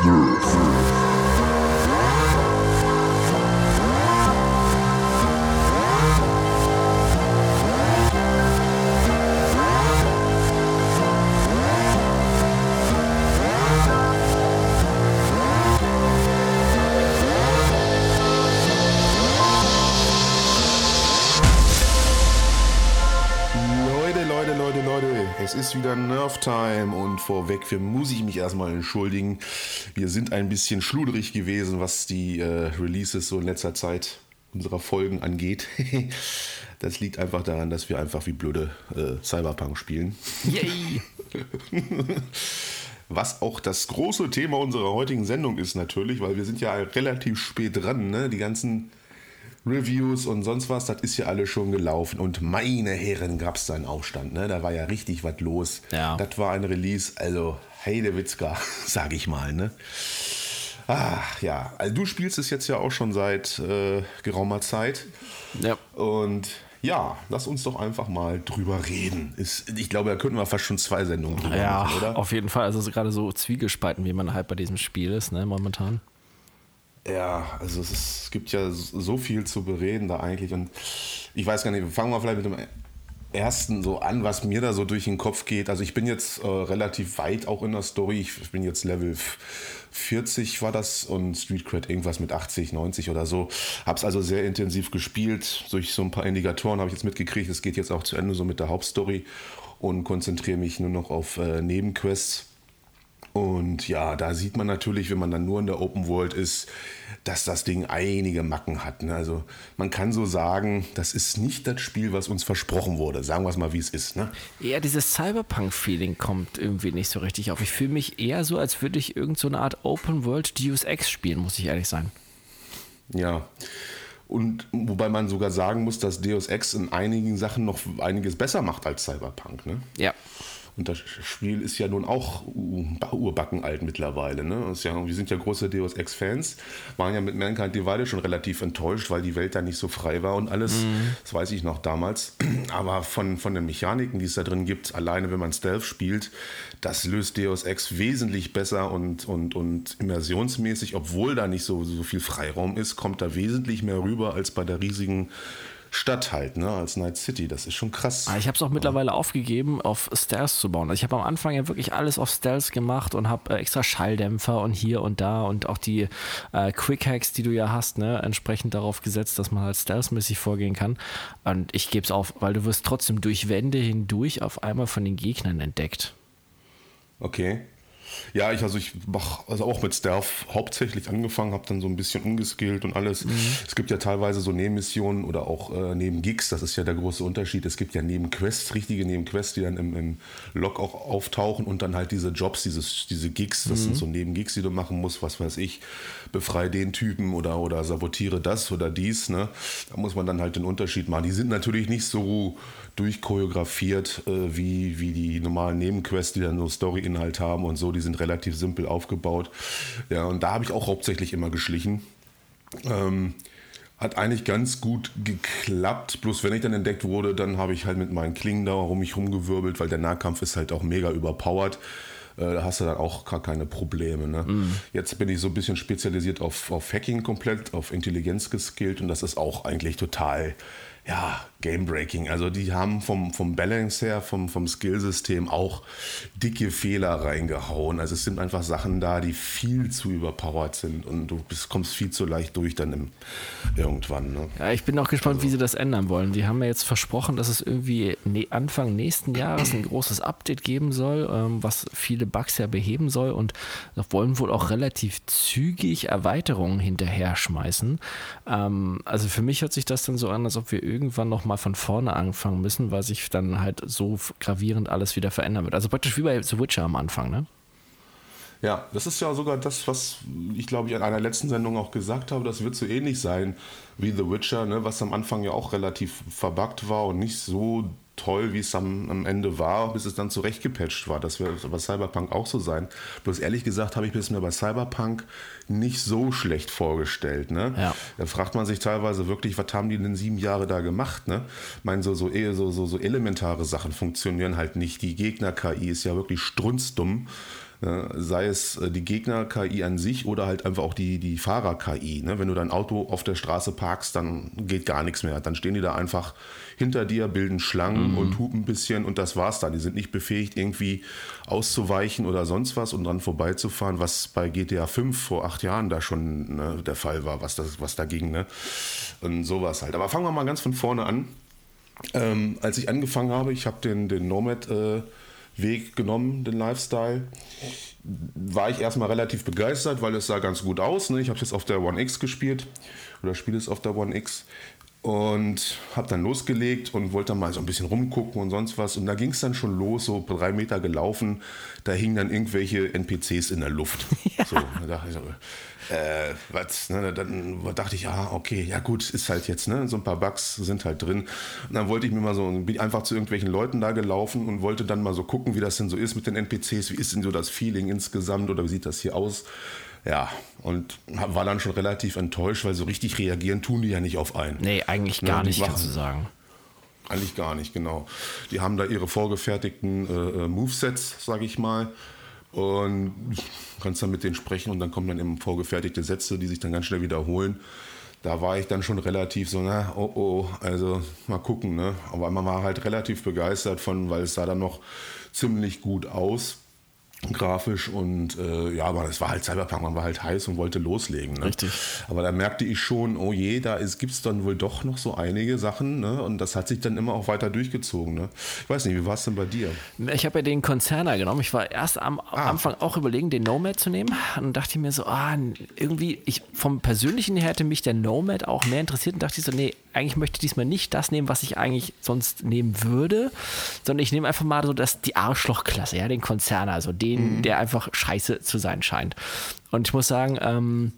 Leute, wieder Nerf Time und vorweg muss ich mich erstmal entschuldigen. Wir sind ein bisschen schluderig gewesen, was die äh, Releases so in letzter Zeit unserer Folgen angeht. Das liegt einfach daran, dass wir einfach wie blöde äh, Cyberpunk spielen. Yay! Was auch das große Thema unserer heutigen Sendung ist natürlich, weil wir sind ja relativ spät dran, ne? Die ganzen Reviews und sonst was, das ist ja alles schon gelaufen. Und meine Herren, gab es da einen Aufstand, ne? Da war ja richtig was los. Ja. Das war ein Release, also Heidewitzka, sag ich mal, ne? Ach ja, also du spielst es jetzt ja auch schon seit äh, geraumer Zeit. Ja. Und ja, lass uns doch einfach mal drüber reden. Ist, ich glaube, da könnten wir fast schon zwei Sendungen drüber Ja, machen, oder? auf jeden Fall. Also so gerade so zwiegespalten, wie man halt bei diesem Spiel ist, ne, momentan. Ja, also es, ist, es gibt ja so viel zu bereden da eigentlich. Und ich weiß gar nicht, fangen wir vielleicht mit dem ersten so an, was mir da so durch den Kopf geht. Also ich bin jetzt äh, relativ weit auch in der Story. Ich bin jetzt Level 40 war das und Street Cred irgendwas mit 80, 90 oder so. Hab's also sehr intensiv gespielt. Durch so ein paar Indikatoren habe ich jetzt mitgekriegt, es geht jetzt auch zu Ende so mit der Hauptstory und konzentriere mich nur noch auf äh, Nebenquests. Und ja, da sieht man natürlich, wenn man dann nur in der Open World ist, dass das Ding einige Macken hat. Ne? Also man kann so sagen, das ist nicht das Spiel, was uns versprochen wurde. Sagen wir es mal, wie es ist. Ne? Ja, dieses Cyberpunk-Feeling kommt irgendwie nicht so richtig auf. Ich fühle mich eher so, als würde ich irgendeine so eine Art Open World Deus Ex spielen, muss ich ehrlich sein. Ja. Und wobei man sogar sagen muss, dass Deus Ex in einigen Sachen noch einiges besser macht als Cyberpunk. Ne? Ja. Und das Spiel ist ja nun auch urbacken alt mittlerweile. Ne? Ja, wir sind ja große Deus Ex-Fans, waren ja mit Mankind Divided schon relativ enttäuscht, weil die Welt da nicht so frei war und alles. Das weiß ich noch damals. Aber von, von den Mechaniken, die es da drin gibt, alleine wenn man Stealth spielt, das löst Deus Ex wesentlich besser und, und, und immersionsmäßig, obwohl da nicht so, so viel Freiraum ist, kommt da wesentlich mehr rüber als bei der riesigen Stadt halt, ne, als Night City. Das ist schon krass. Aber ich habe es auch mittlerweile aufgegeben, auf Stealth zu bauen. Also ich habe am Anfang ja wirklich alles auf Stealth gemacht und habe äh, extra Schalldämpfer und hier und da und auch die äh, Quick Hacks, die du ja hast, ne, entsprechend darauf gesetzt, dass man halt stealthmäßig vorgehen kann. Und ich gebe es auf, weil du wirst trotzdem durch Wände hindurch auf einmal von den Gegnern entdeckt. Okay. Ja, ich also ich mache also auch mit Stealth hauptsächlich angefangen, habe dann so ein bisschen umgeskillt und alles. Es gibt ja teilweise so Nebenmissionen oder auch äh, Nebengigs, das ist ja der große Unterschied. Es gibt ja Nebenquests, richtige Nebenquests, die dann im, im Log auch auftauchen und dann halt diese Jobs, dieses, diese Gigs, das sind so Nebengigs, die du machen musst, was weiß ich, befreie den Typen oder, oder sabotiere das oder dies. Ne? Da muss man dann halt den Unterschied machen. Die sind natürlich nicht so durchchoreografiert äh, wie, wie die normalen Nebenquests, die dann so Story-Inhalt haben und so. Die sind relativ simpel aufgebaut. Ja, und da habe ich auch hauptsächlich immer geschlichen. Ähm, hat eigentlich ganz gut geklappt. Bloß wenn ich dann entdeckt wurde, dann habe ich halt mit meinen Klingen da um mich rumgewirbelt, weil der Nahkampf ist halt auch mega überpowered. Äh, Da hast du dann auch gar keine Probleme. Ne? Jetzt bin ich so ein bisschen spezialisiert auf, auf Hacking komplett, auf Intelligenz geskillt und das ist auch eigentlich total ja, Game-Breaking. Also die haben vom, vom Balance her, vom, vom Skillsystem auch dicke Fehler reingehauen. Also es sind einfach Sachen da, die viel zu überpowered sind und du bist, kommst viel zu leicht durch dann im, irgendwann. Ne? Ja, ich bin auch gespannt, wie sie das ändern wollen. Die haben ja jetzt versprochen, dass es irgendwie ne Anfang nächsten Jahres ein großes Update geben soll, ähm, was viele Bugs ja beheben soll und wollen wohl auch relativ zügig Erweiterungen hinterher schmeißen. Ähm, also für mich hört sich das dann so an, als ob wir irgendwann nochmal von vorne anfangen müssen, weil sich dann halt so gravierend alles wieder verändern wird. Also praktisch wie bei The Witcher am Anfang, ne? Ja, das ist ja sogar das, was ich glaube ich an einer letzten Sendung auch gesagt habe. Das wird so ähnlich sein wie The Witcher, ne, was am Anfang ja auch relativ verbuggt war und nicht so toll, wie es am, am Ende war, bis es dann zurechtgepatcht war. Das wird bei Cyberpunk auch so sein. Bloß ehrlich gesagt habe ich es mir bei Cyberpunk nicht so schlecht vorgestellt. Ne? Ja. Da fragt man sich teilweise wirklich, was haben die denn sieben Jahre da gemacht? Ne? Ich meine, so, so, so, so, so elementare Sachen funktionieren halt nicht. Die Gegner-KI ist ja wirklich strunzdumm. Ne? Sei es äh, die Gegner-KI an sich oder halt einfach auch die, die Fahrer-KI. Ne? Wenn du dein Auto auf der Straße parkst, dann geht gar nichts mehr. Dann stehen die da einfach hinter dir, bilden Schlangen mhm. und hupen ein bisschen und das war's dann. Die sind nicht befähigt, irgendwie auszuweichen oder sonst was und dran vorbeizufahren, was bei GTA 5 vor acht Jahren da schon ne, der Fall war, was, das, was da ging. Ne? Und sowas halt. Aber fangen wir mal ganz von vorne an. Ähm, als ich angefangen habe, ich habe den, den Nomad äh, Weg genommen, den Lifestyle. War ich erstmal relativ begeistert, weil es sah ganz gut aus. Ne? Ich habe es jetzt auf der One X gespielt oder spiele es auf der One X und habe dann losgelegt und wollte dann mal so ein bisschen rumgucken und sonst was. Und da ging es dann schon los, so drei Meter gelaufen. Da hingen dann irgendwelche NPCs in der Luft. Ja. So, da dachte ich so, äh, was, ne, dann dachte ich, ja, okay, ja gut, ist halt jetzt, ne, so ein paar Bugs sind halt drin. Und dann wollte ich mir mal so, bin einfach zu irgendwelchen Leuten da gelaufen und wollte dann mal so gucken, wie das denn so ist mit den NPCs, wie ist denn so das Feeling insgesamt oder wie sieht das hier aus? Ja, und war dann schon relativ enttäuscht, weil so richtig reagieren tun die ja nicht auf einen. Nee, eigentlich ne, gar ne, nicht, kannst du sagen. Eigentlich gar nicht, genau. Die haben da ihre vorgefertigten äh, äh Movesets, sag ich mal und kannst dann mit denen sprechen und dann kommen dann eben vorgefertigte Sätze, die sich dann ganz schnell wiederholen. Da war ich dann schon relativ so, na, oh oh, also mal gucken, ne? Aber man war halt relativ begeistert von, weil es sah dann noch ziemlich gut aus grafisch und äh, ja, aber es war halt Cyberpunk, man war halt heiß und wollte loslegen. Ne? Richtig. Aber da merkte ich schon, oh je, da gibt es dann wohl doch noch so einige Sachen ne? und das hat sich dann immer auch weiter durchgezogen. Ne? Ich weiß nicht, wie war es denn bei dir? Ich habe ja den Konzerner genommen. Ich war erst am ah. Anfang auch überlegen, den Nomad zu nehmen und dachte mir so, ah, irgendwie, ich, vom Persönlichen her hätte mich der Nomad auch mehr interessiert und dachte ich so, nee, eigentlich möchte ich diesmal nicht das nehmen, was ich eigentlich sonst nehmen würde, sondern ich nehme einfach mal so das, die Arschlochklasse, ja, den Konzerner, also den den, mhm. der einfach scheiße zu sein scheint. Und ich muss sagen, ähm,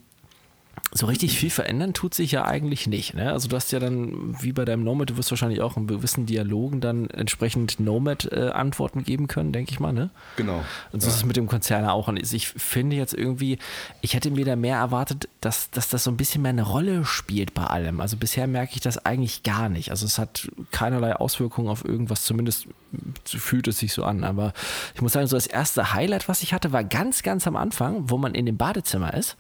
so richtig viel verändern tut sich ja eigentlich nicht. Ne? Also du hast ja dann, wie bei deinem Nomad, du wirst wahrscheinlich auch in gewissen Dialogen dann entsprechend Nomad-Antworten äh, geben können, denke ich mal. Ne? Genau. Und so ja. ist es mit dem Konzern auch. Und ich finde jetzt irgendwie, ich hätte mir da mehr erwartet, dass, dass das so ein bisschen mehr eine Rolle spielt bei allem. Also bisher merke ich das eigentlich gar nicht. Also es hat keinerlei Auswirkungen auf irgendwas, zumindest fühlt es sich so an. Aber ich muss sagen, so das erste Highlight, was ich hatte, war ganz, ganz am Anfang, wo man in dem Badezimmer ist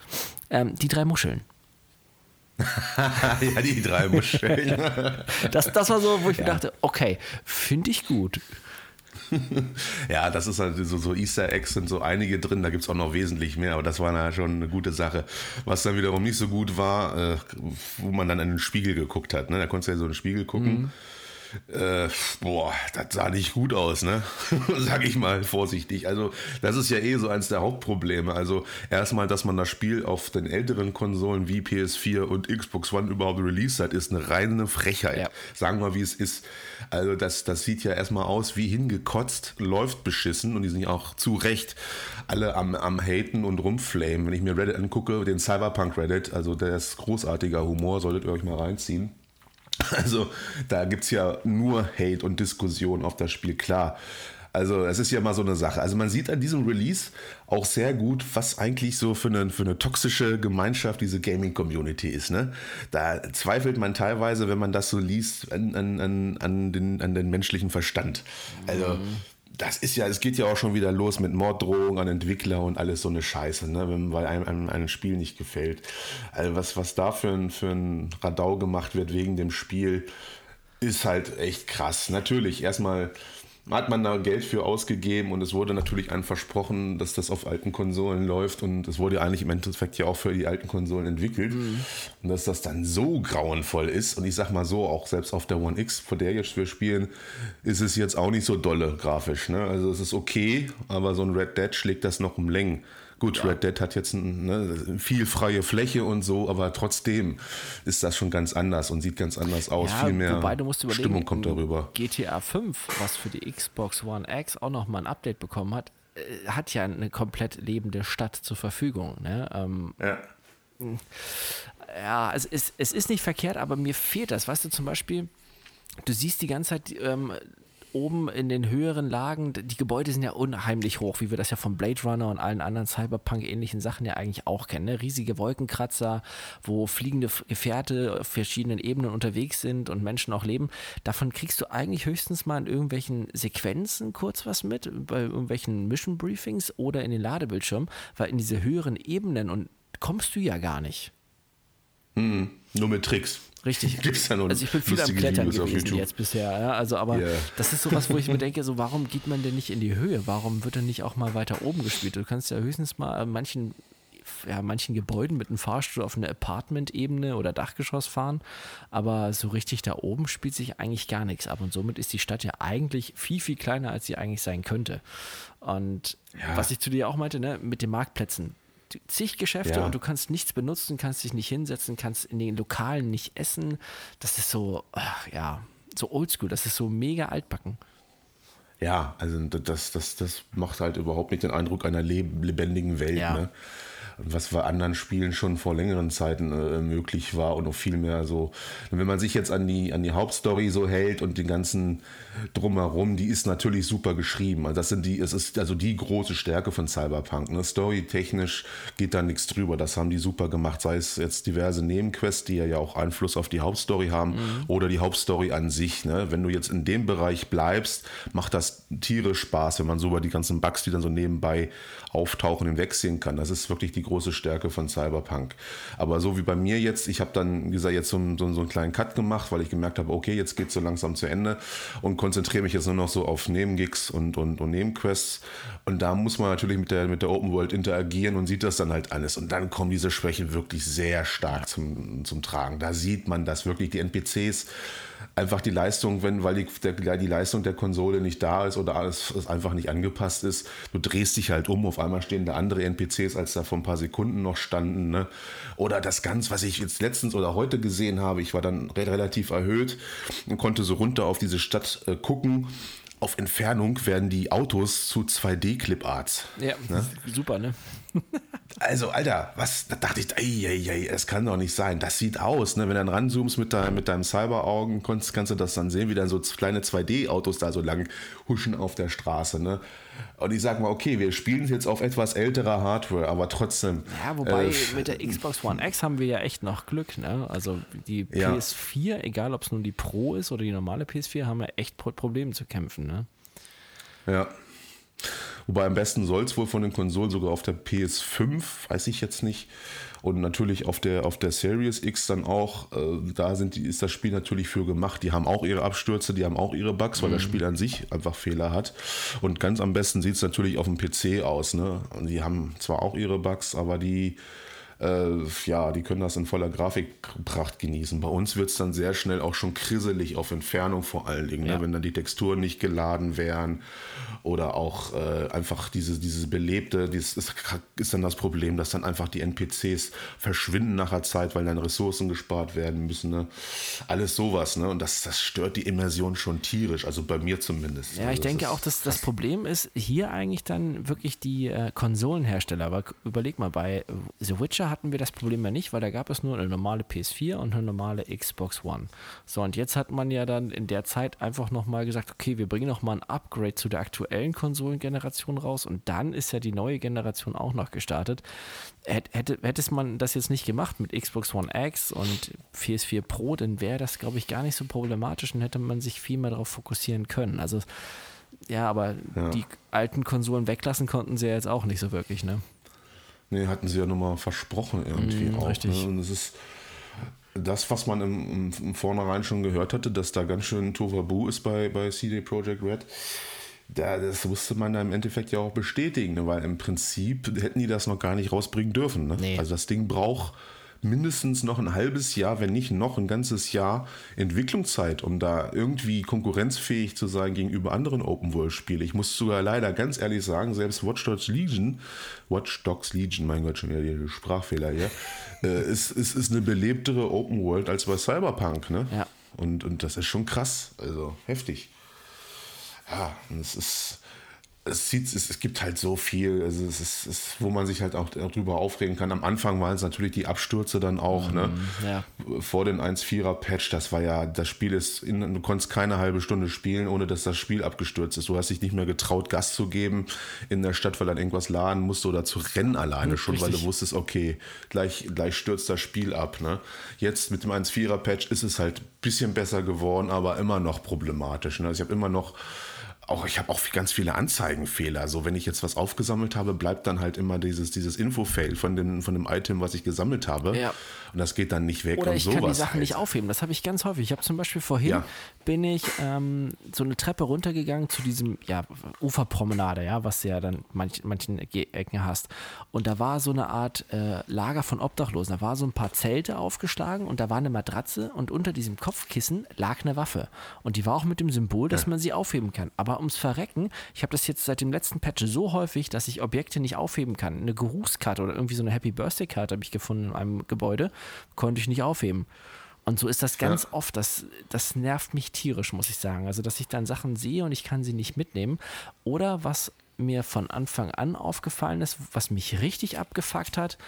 ähm, die drei Muscheln. ja, die drei Muscheln. das, das war so, wo ich ja. mir dachte, okay, finde ich gut. ja, das ist halt so, so Easter Eggs sind so einige drin, da gibt es auch noch wesentlich mehr, aber das war ja schon eine gute Sache. Was dann wiederum nicht so gut war, äh, wo man dann in den Spiegel geguckt hat. Ne? Da konntest du ja so in den Spiegel gucken. Mhm. Äh, boah, das sah nicht gut aus, ne? Sag ich mal vorsichtig. Also, das ist ja eh so eins der Hauptprobleme. Also, erstmal, dass man das Spiel auf den älteren Konsolen wie PS4 und Xbox One überhaupt released hat, ist eine reine Frechheit. Ja. Sagen wir, wie es ist. Also, das, das sieht ja erstmal aus wie hingekotzt, läuft beschissen und die sind ja auch zu Recht alle am, am Haten und rumflamen. Wenn ich mir Reddit angucke, den Cyberpunk Reddit, also der ist großartiger Humor, solltet ihr euch mal reinziehen. Also da gibt es ja nur Hate und Diskussion auf das Spiel, klar. Also es ist ja mal so eine Sache. Also man sieht an diesem Release auch sehr gut, was eigentlich so für eine, für eine toxische Gemeinschaft diese Gaming-Community ist. Ne? Da zweifelt man teilweise, wenn man das so liest, an, an, an, den, an den menschlichen Verstand. Also mhm das ist ja, es geht ja auch schon wieder los mit Morddrohungen an Entwickler und alles so eine Scheiße, ne? Wenn, weil einem, einem ein Spiel nicht gefällt. Also was, was da für ein, für ein Radau gemacht wird wegen dem Spiel, ist halt echt krass. Natürlich, erstmal hat man da Geld für ausgegeben und es wurde natürlich einem versprochen, dass das auf alten Konsolen läuft und es wurde eigentlich im Endeffekt ja auch für die alten Konsolen entwickelt mhm. und dass das dann so grauenvoll ist und ich sag mal so, auch selbst auf der One X, vor der jetzt wir spielen, ist es jetzt auch nicht so dolle grafisch. Ne? Also es ist okay, aber so ein Red Dead schlägt das noch um Längen. Gut, ja. Red Dead hat jetzt ein, ne, viel freie Fläche und so, aber trotzdem ist das schon ganz anders und sieht ganz anders aus. Ja, viel mehr wobei, du musst Stimmung kommt darüber. GTA 5, was für die Xbox One X auch nochmal ein Update bekommen hat, äh, hat ja eine komplett lebende Stadt zur Verfügung. Ne? Ähm, ja. Ja, es ist, es ist nicht verkehrt, aber mir fehlt das. Weißt du, zum Beispiel, du siehst die ganze Zeit ähm, oben in den höheren Lagen, die Gebäude sind ja unheimlich hoch, wie wir das ja von Blade Runner und allen anderen Cyberpunk-ähnlichen Sachen ja eigentlich auch kennen. Ne? Riesige Wolkenkratzer, wo fliegende Gefährte auf verschiedenen Ebenen unterwegs sind und Menschen auch leben. Davon kriegst du eigentlich höchstens mal in irgendwelchen Sequenzen kurz was mit, bei irgendwelchen Mission Briefings oder in den Ladebildschirmen, weil in diese höheren Ebenen und kommst du ja gar nicht. Hm, nur mit Tricks. Richtig. Gibt's nur also ich bin viel am Klettern Videos gewesen jetzt bisher. Ja? Also aber Yeah. das ist sowas, wo ich mir denke, so warum geht man denn nicht in die Höhe? Warum wird denn nicht auch mal weiter oben gespielt? Du kannst ja höchstens mal an manchen ja, manchen Gebäuden mit einem Fahrstuhl auf eine Apartment-Ebene oder Dachgeschoss fahren, aber so richtig da oben spielt sich eigentlich gar nichts ab und somit ist die Stadt ja eigentlich viel, viel kleiner, als sie eigentlich sein könnte. Und Ja. was ich zu dir auch meinte, ne, mit den Marktplätzen, zig Geschäfte Ja. und du kannst nichts benutzen, kannst dich nicht hinsetzen, kannst in den Lokalen nicht essen. Das ist so, ach, ja, so oldschool, das ist so mega altbacken. Ja, also das, das, das macht halt überhaupt nicht den Eindruck einer leb lebendigen Welt. Ja. Ne? Was bei anderen Spielen schon vor längeren Zeiten äh, möglich war und noch viel mehr so. Und wenn man sich jetzt an die, an die Hauptstory so hält und den ganzen drumherum, die ist natürlich super geschrieben. Also das sind die, es ist also die große Stärke von Cyberpunk. Ne? Storytechnisch geht da nichts drüber. Das haben die super gemacht. Sei es jetzt diverse Nebenquests, die ja, auch Einfluss auf die Hauptstory haben oder die Hauptstory an sich. Ne? Wenn du jetzt in dem Bereich bleibst, macht das tierisch Spaß, wenn man so über die ganzen Bugs, die dann so nebenbei auftauchen, hinwegsehen kann. Das ist wirklich die große Stärke von Cyberpunk. Aber so wie bei mir jetzt, ich habe dann, wie gesagt, jetzt so, einen- so, so einen kleinen Cut gemacht, weil ich gemerkt habe, okay, jetzt geht so langsam zu Ende und konzentriere mich jetzt nur noch so auf Nebengigs und, und, und Nebenquests. Und da muss man natürlich mit der, mit der Open World interagieren und sieht das dann halt alles. Und dann kommen diese Schwächen wirklich sehr stark zum, zum Tragen. Da sieht man, dass wirklich die NPCs einfach die Leistung, wenn, weil die, der, die Leistung der Konsole nicht da ist oder alles es einfach nicht angepasst ist, du drehst dich halt um, auf einmal stehen da andere NPCs, als da vor ein paar Sekunden noch standen. Ne? Oder das ganz, was ich jetzt letztens oder heute gesehen habe, ich war dann re relativ erhöht und konnte so runter auf diese Stadt äh, gucken. Auf Entfernung werden die Autos zu 2D-Cliparts. Ja, super, ne? Also, Alter, was, da dachte ich, ey, ey, ey, das kann doch nicht sein. Das sieht aus, ne? Wenn du dann ranzoomst mit, dein, mit deinem Cyberaugen, kannst, kannst du das dann sehen, wie dann so kleine 2D-Autos da so lang huschen auf der Straße, ne? Und ich sag mal, okay, wir spielen jetzt auf etwas älterer Hardware, aber trotzdem. Ja, wobei äh, mit der Xbox One X haben wir ja echt noch Glück, ne? Also die Ja. PS4, egal ob es nun die Pro ist oder die normale PS4, haben wir echt mit Problemen zu kämpfen, ne? Ja. Wobei am besten soll es wohl von den Konsolen sogar auf der PS5, weiß ich jetzt nicht. Und natürlich auf der, auf der Series X dann auch. Äh, da sind die, ist das Spiel natürlich für gemacht. Die haben auch ihre Abstürze, die haben auch ihre Bugs, weil das Spiel an sich einfach Fehler hat. Und ganz am besten sieht es natürlich auf dem PC aus. Ne? Und die haben zwar auch ihre Bugs, aber die äh, ja, die können das in voller Grafikpracht genießen. Bei uns wird es dann sehr schnell auch schon krisselig auf Entfernung vor allen Dingen, Ja. ne? wenn dann die Texturen nicht geladen wären oder auch äh, einfach diese, dieses belebte, dieses ist, ist dann das Problem, dass dann einfach die NPCs verschwinden nach der Zeit, weil dann Ressourcen gespart werden müssen. Ne? Alles sowas, ne? Und das, das stört die Immersion schon tierisch, also bei mir zumindest. Ja, Also ich das denke auch, dass das Problem ist hier eigentlich dann wirklich die äh, Konsolenhersteller. Aber überleg mal, bei äh, The Witcher hatten wir das Problem ja nicht, weil da gab es nur eine normale PS4 und eine normale Xbox One. So, und jetzt hat man ja dann in der Zeit einfach nochmal gesagt, okay, wir bringen nochmal ein Upgrade zu der aktuellen Konsolengeneration raus und dann ist ja die neue Generation auch noch gestartet. Hätte, hätte, man das jetzt nicht gemacht mit Xbox One X und PS4 Pro, dann wäre das, glaube ich, gar nicht so problematisch und hätte man sich viel mehr darauf fokussieren können. Also ja, aber Ja. die alten Konsolen weglassen konnten sie ja jetzt auch nicht so wirklich, ne? Nee, hatten sie ja nur mal versprochen irgendwie Mm, auch. richtig. Ne? Und es ist das, was man im, im, im Vornherein schon gehört hatte, dass da ganz schön Tovabu ist bei, bei CD Projekt Red. Da, das musste man da im Endeffekt ja auch bestätigen, ne? weil im Prinzip hätten die das noch gar nicht rausbringen dürfen. Ne? Nee. Also das Ding braucht mindestens noch ein halbes Jahr, wenn nicht noch ein ganzes Jahr Entwicklungszeit, um da irgendwie konkurrenzfähig zu sein gegenüber anderen Open-World-Spielen. Ich muss sogar leider ganz ehrlich sagen, selbst Watch Dogs Legion, Watch Dogs Legion, mein Gott, schon wieder die Sprachfehler hier, äh, ist, ist, ist eine belebtere Open-World als bei Cyberpunk. Ne? Ja. Und, und das ist schon krass, also heftig. Ja, und es ist es, sieht, es, es gibt halt so viel, also es ist, es, wo man sich halt auch darüber aufregen kann. Am Anfang waren es natürlich die Abstürze dann auch, ne? Mhm, ja. Vor den 1-4er-Patch, das war ja, das Spiel ist, in, du konntest keine halbe Stunde spielen, ohne dass das Spiel abgestürzt ist. Du hast dich nicht mehr getraut, Gas zu geben in der Stadt, weil dann irgendwas laden musste oder zu rennen alleine schon, Richtig. weil du wusstest, okay, gleich, gleich stürzt das Spiel ab, ne? Jetzt mit dem 1-4er-Patch ist es halt ein bisschen besser geworden, aber immer noch problematisch. Ne? Also ich habe immer noch auch ich habe auch ganz viele Anzeigenfehler. Also wenn ich jetzt was aufgesammelt habe, bleibt dann halt immer dieses, dieses Info-Fail von dem, von dem Item, was ich gesammelt habe. Ja. Und das geht dann nicht weg. Oder ich kann die Sachen halt. nicht aufheben. Das habe ich ganz häufig. Ich habe zum Beispiel vorhin Ja. bin ich ähm, so eine Treppe runtergegangen zu diesem ja, Uferpromenade, ja, was du ja dann manch, manchen Ecken hast. Und da war so eine Art äh, Lager von Obdachlosen. Da war so ein paar Zelte aufgeschlagen und da war eine Matratze und unter diesem Kopfkissen lag eine Waffe. Und die war auch mit dem Symbol, dass man sie aufheben kann. Aber ums Verrecken, ich habe das jetzt seit dem letzten Patch so häufig, dass ich Objekte nicht aufheben kann. Eine Geruchskarte oder irgendwie so eine Happy Birthday Karte habe ich gefunden in einem Gebäude, konnte ich nicht aufheben. Und so ist das ganz oft. Das, das nervt mich tierisch, muss ich sagen. Also, dass ich dann Sachen sehe und ich kann sie nicht mitnehmen. Oder was mir von Anfang an aufgefallen ist, was mich richtig abgefuckt hat,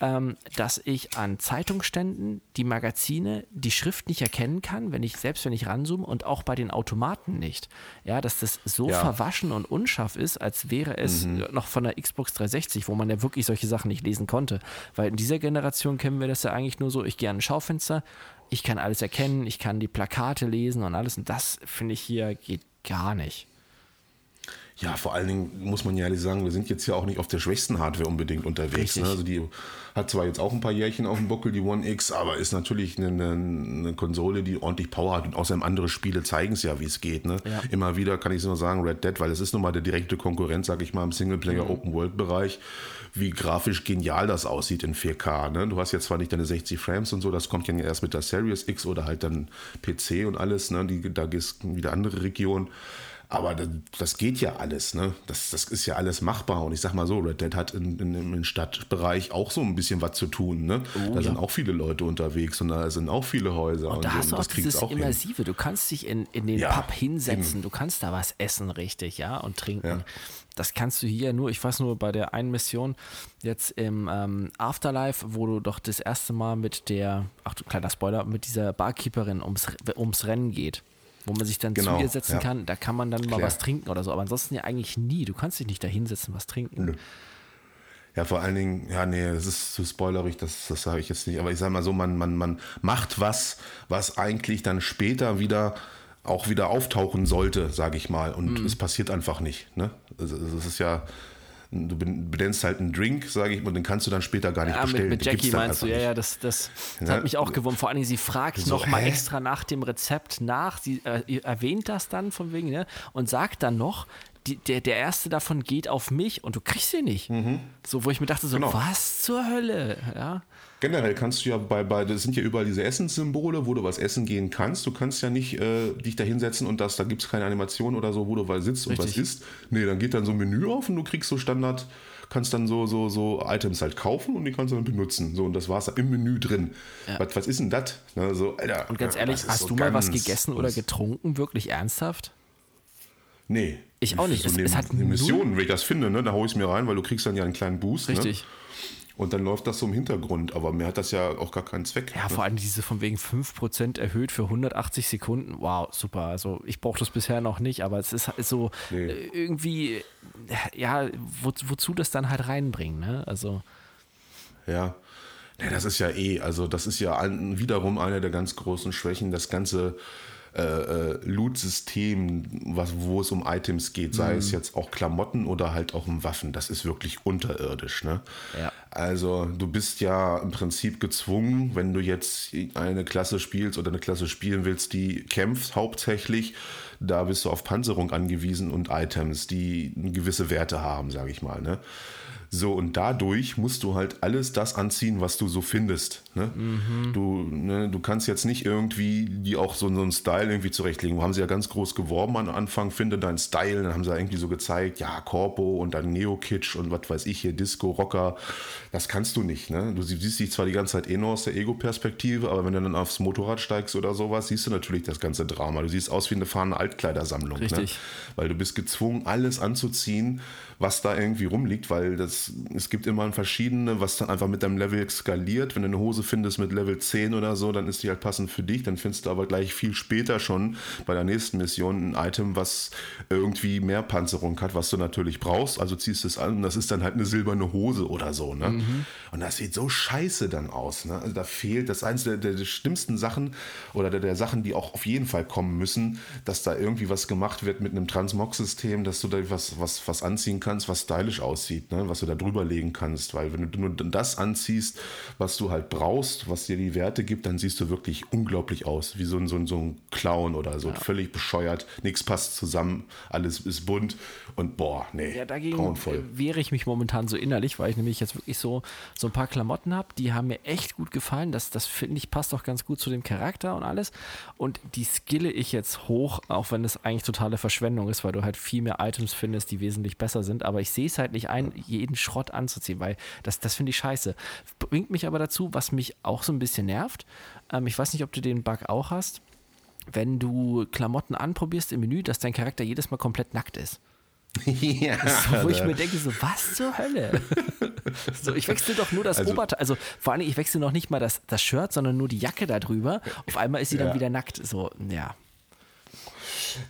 ähm, dass ich an Zeitungsständen die Magazine, die Schrift nicht erkennen kann, wenn ich, selbst wenn ich ranzoome und auch bei den Automaten nicht. Ja, dass das so Ja. verwaschen und unscharf ist, als wäre es noch von der Xbox 360, wo man ja wirklich solche Sachen nicht lesen konnte. Weil in dieser Generation kennen wir das ja eigentlich nur so, ich gehe an ein Schaufenster, ich kann alles erkennen, ich kann die Plakate lesen und alles. Und das finde ich hier geht gar nicht. Ja, vor allen Dingen muss man ja ehrlich sagen, wir sind jetzt ja auch nicht auf der schwächsten Hardware unbedingt unterwegs. Ne? Also die hat zwar jetzt auch ein paar Jährchen auf dem Buckel, die One X, aber ist natürlich eine, eine, eine Konsole, die ordentlich Power hat. Und außerdem andere Spiele zeigen es ja, wie es geht. Ne? Ja. Immer wieder kann ich nur sagen, Red Dead, weil es ist nun mal der direkte Konkurrent, sag ich mal, im Singleplayer-Open-World-Bereich, wie grafisch genial das aussieht in 4K. Ne? Du hast jetzt zwar nicht deine 60 Frames und so, das kommt ja erst mit der Series X oder halt dann PC und alles. Ne? Die, da ist wieder andere Regionen. Aber das, das geht ja alles, ne? Das, das ist ja alles machbar. Und ich sag mal so, Red Dead hat in, in, im Stadtbereich auch so ein bisschen was zu tun, ne? da sind auch viele Leute unterwegs und da sind auch viele Häuser. Und da so. hast du auch dieses hin. Immersive. Du kannst dich in, in den Ja, Pub hinsetzen, du kannst da was essen, richtig, ja, und trinken. Ja. Das kannst du hier nur, ich weiß nur bei der einen Mission jetzt im ähm, Afterlife, wo du doch das erste Mal mit der, ach du kleiner Spoiler, mit dieser Barkeeperin ums, ums Rennen geht. Wo man sich dann Genau, zu ihr setzen ja. kann, da kann man dann mal Klar. was trinken oder so. Aber ansonsten ja eigentlich nie. Du kannst dich nicht da hinsetzen, was trinken. Nö. Ja, vor allen Dingen, ja, nee, das ist zu spoilerig, das, das sage ich jetzt nicht. Aber ich sage mal so, man, man, man macht was, was eigentlich dann später wieder auch wieder auftauchen sollte, sage ich mal. Und Mhm. es passiert einfach nicht. Ne? Also, es ist ja, du ben- benennst halt einen Drink, sage ich mal, und den kannst du dann später gar nicht Ja, mit, bestellen. mit gibt's Jackie meinst du, ja, ja, das, das, das Ja. hat mich auch gewundert. Vor allen Dingen, sie fragt So, noch mal hä? extra nach dem Rezept nach. Sie äh, erwähnt das dann von wegen, ne? Und sagt dann noch, die, der, der erste davon geht auf mich und du kriegst sie nicht. So, wo ich mir dachte, so, Genau. was zur Hölle? Ja. Generell kannst du ja bei, bei, das sind ja überall diese Essenssymbole, wo du was essen gehen kannst. Du kannst ja nicht äh, dich da hinsetzen und das, da gibt es keine Animation oder so, wo du was sitzt und was Richtig. isst. Nee, dann geht dann so ein Menü auf und du kriegst so Standard, kannst dann so, so, so Items halt kaufen und die kannst du dann benutzen. So, und das war's im Menü drin. Was, was ist denn das? Ne, so, Alter, Und ganz ja, ehrlich, hast so du mal was gegessen oder getrunken? Wirklich ernsthaft? Nee. Ich auch nicht. So Es- eine, es hat eine Mission, wenn ich das finde, ne, da hau ich es mir rein, weil du kriegst dann ja einen kleinen Boost. Richtig. Ne? Und dann läuft das so im Hintergrund. Aber mir hat das ja auch gar keinen Zweck. Ja, ne? vor allem diese von wegen 5% erhöht für 180 Sekunden. Wow, super. Also ich brauche das bisher noch nicht, aber es ist halt so Nee. äh, irgendwie, ja, wo, wozu das dann halt reinbringen, ne? Also, Ja. ja, das ist ja eh, also das ist ja ein, wiederum eine der ganz großen Schwächen, das ganze äh, äh, Loot-System, was, wo es um Items geht, sei es jetzt auch Klamotten oder halt auch um Waffen, das ist wirklich unterirdisch. Ne? Ja. Also du bist ja im Prinzip gezwungen, wenn du jetzt eine Klasse spielst oder eine Klasse spielen willst, die kämpft hauptsächlich, da bist du auf Panzerung angewiesen und Items, die gewisse Werte haben, sage ich mal. Ne? So, und dadurch musst du halt alles das anziehen, was du so findest. Ne? Mhm. Du, ne, du kannst jetzt nicht irgendwie die auch so, so einen Style irgendwie zurechtlegen. Haben sie ja ganz groß geworben am Anfang, finde deinen Style. Dann haben sie ja irgendwie so gezeigt, ja, Corpo und dann Neo-Kitsch und was weiß ich hier, Disco, Rocker. Das kannst du nicht. Ne? Du siehst dich zwar die ganze Zeit eh nur aus der Ego-Perspektive, aber wenn du dann aufs Motorrad steigst oder sowas, siehst du natürlich das ganze Drama. Du siehst aus wie eine fahrende Altkleidersammlung. Ne? Richtig. Ne? Weil du bist gezwungen, alles anzuziehen, was da irgendwie rumliegt, weil das, es gibt immer verschiedene, was dann einfach mit deinem Level skaliert. Wenn du eine Hose findest mit Level 10 oder so, dann ist die halt passend für dich. Dann findest du aber gleich viel später schon bei der nächsten Mission ein Item, was irgendwie mehr Panzerung hat, was du natürlich brauchst. Also ziehst du es an und das ist dann halt eine silberne Hose oder so. Ne? Mhm. Und das sieht so scheiße dann aus. Ne? Also da fehlt das eins der, der, der schlimmsten Sachen oder der, der Sachen, die auch auf jeden Fall kommen müssen, dass da irgendwie was gemacht wird mit einem Transmog-System, dass du da was, was, was anziehen kannst kannst, was stylisch aussieht, ne? was du da drüber legen kannst. Weil wenn du nur das anziehst, was du halt brauchst, was dir die Werte gibt, dann siehst du wirklich unglaublich aus. Wie so ein, so ein, so ein Clown oder so. Ja. Völlig bescheuert. Nichts passt zusammen. Alles ist bunt. Und boah, nee. Ja, dagegen grauenvoll. wehre ich mich momentan so innerlich, weil ich nämlich jetzt wirklich so, so ein paar Klamotten habe, die haben mir echt gut gefallen. Das, das finde ich passt auch ganz gut zu dem Charakter und alles. Und die skille ich jetzt hoch, auch wenn es eigentlich totale Verschwendung ist, weil du halt viel mehr Items findest, die wesentlich besser sind aber ich sehe es halt nicht ein, jeden Schrott anzuziehen, weil das, das finde ich scheiße. Bringt mich aber dazu, was mich auch so ein bisschen nervt. Ähm, ich weiß nicht, ob du den Bug auch hast. Wenn du Klamotten anprobierst im Menü, dass dein Charakter jedes Mal komplett nackt ist. Ja, so, wo ich mir denke, so, was zur Hölle? so, ich wechsle doch nur das also, Oberteil, also vor allem, ich wechsle noch nicht mal das, das Shirt, sondern nur die Jacke darüber. Auf einmal ist sie ja. dann wieder nackt. So, ja.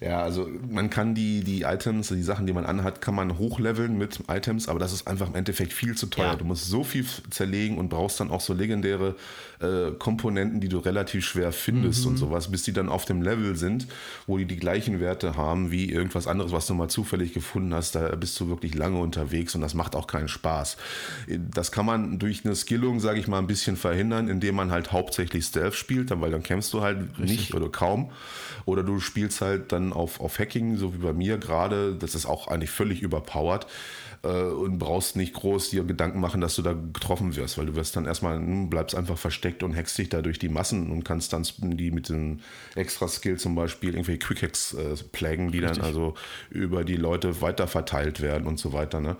Ja, also man kann die, die Items, die Sachen, die man anhat, kann man hochleveln mit Items, aber das ist einfach im Endeffekt viel zu teuer. Ja. Du musst so viel zerlegen und brauchst dann auch so legendäre äh, Komponenten, die du relativ schwer findest mhm. und sowas, bis die dann auf dem Level sind, wo die die gleichen Werte haben wie irgendwas anderes, was du mal zufällig gefunden hast. Da bist du wirklich lange unterwegs und das macht auch keinen Spaß. Das kann man durch eine Skillung, sage ich mal, ein bisschen verhindern, indem man halt hauptsächlich Stealth spielt, weil dann kämpfst du halt Richtig. nicht oder kaum. Oder du spielst halt dann auf, auf Hacking, so wie bei mir gerade. Das ist auch eigentlich völlig überpowered und brauchst nicht groß dir Gedanken machen, dass du da getroffen wirst, weil du wirst dann erstmal, hm, bleibst einfach versteckt und hackst dich da durch die Massen und kannst dann die mit dem Extra-Skill zum Beispiel irgendwelche Quick-Hacks äh, plaggen, die Richtig. dann also über die Leute weiter verteilt werden und so weiter. Ne?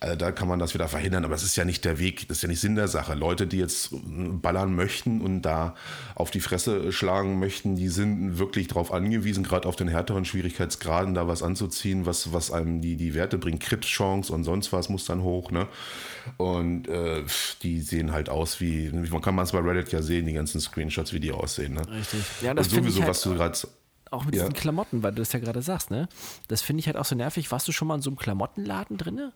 Also da kann man das wieder verhindern, aber das ist ja nicht der Weg, das ist ja nicht Sinn der Sache. Leute, die jetzt hm, ballern möchten und da auf die Fresse schlagen möchten, die sind wirklich darauf angewiesen, gerade auf den härteren Schwierigkeitsgraden da was anzuziehen, was, was einem die, die Werte bringt. Crit-Chance und sonst was muss dann hoch, ne? Und äh, die sehen halt aus wie, man kann man es bei Reddit ja sehen, die ganzen Screenshots, wie die aussehen, ne? Richtig. Ja, das und sowieso, halt was du gerade auch mit ja. diesen Klamotten, weil du das ja gerade sagst, ne? Das finde ich halt auch so nervig. Warst du schon mal in so einem Klamottenladen drinne?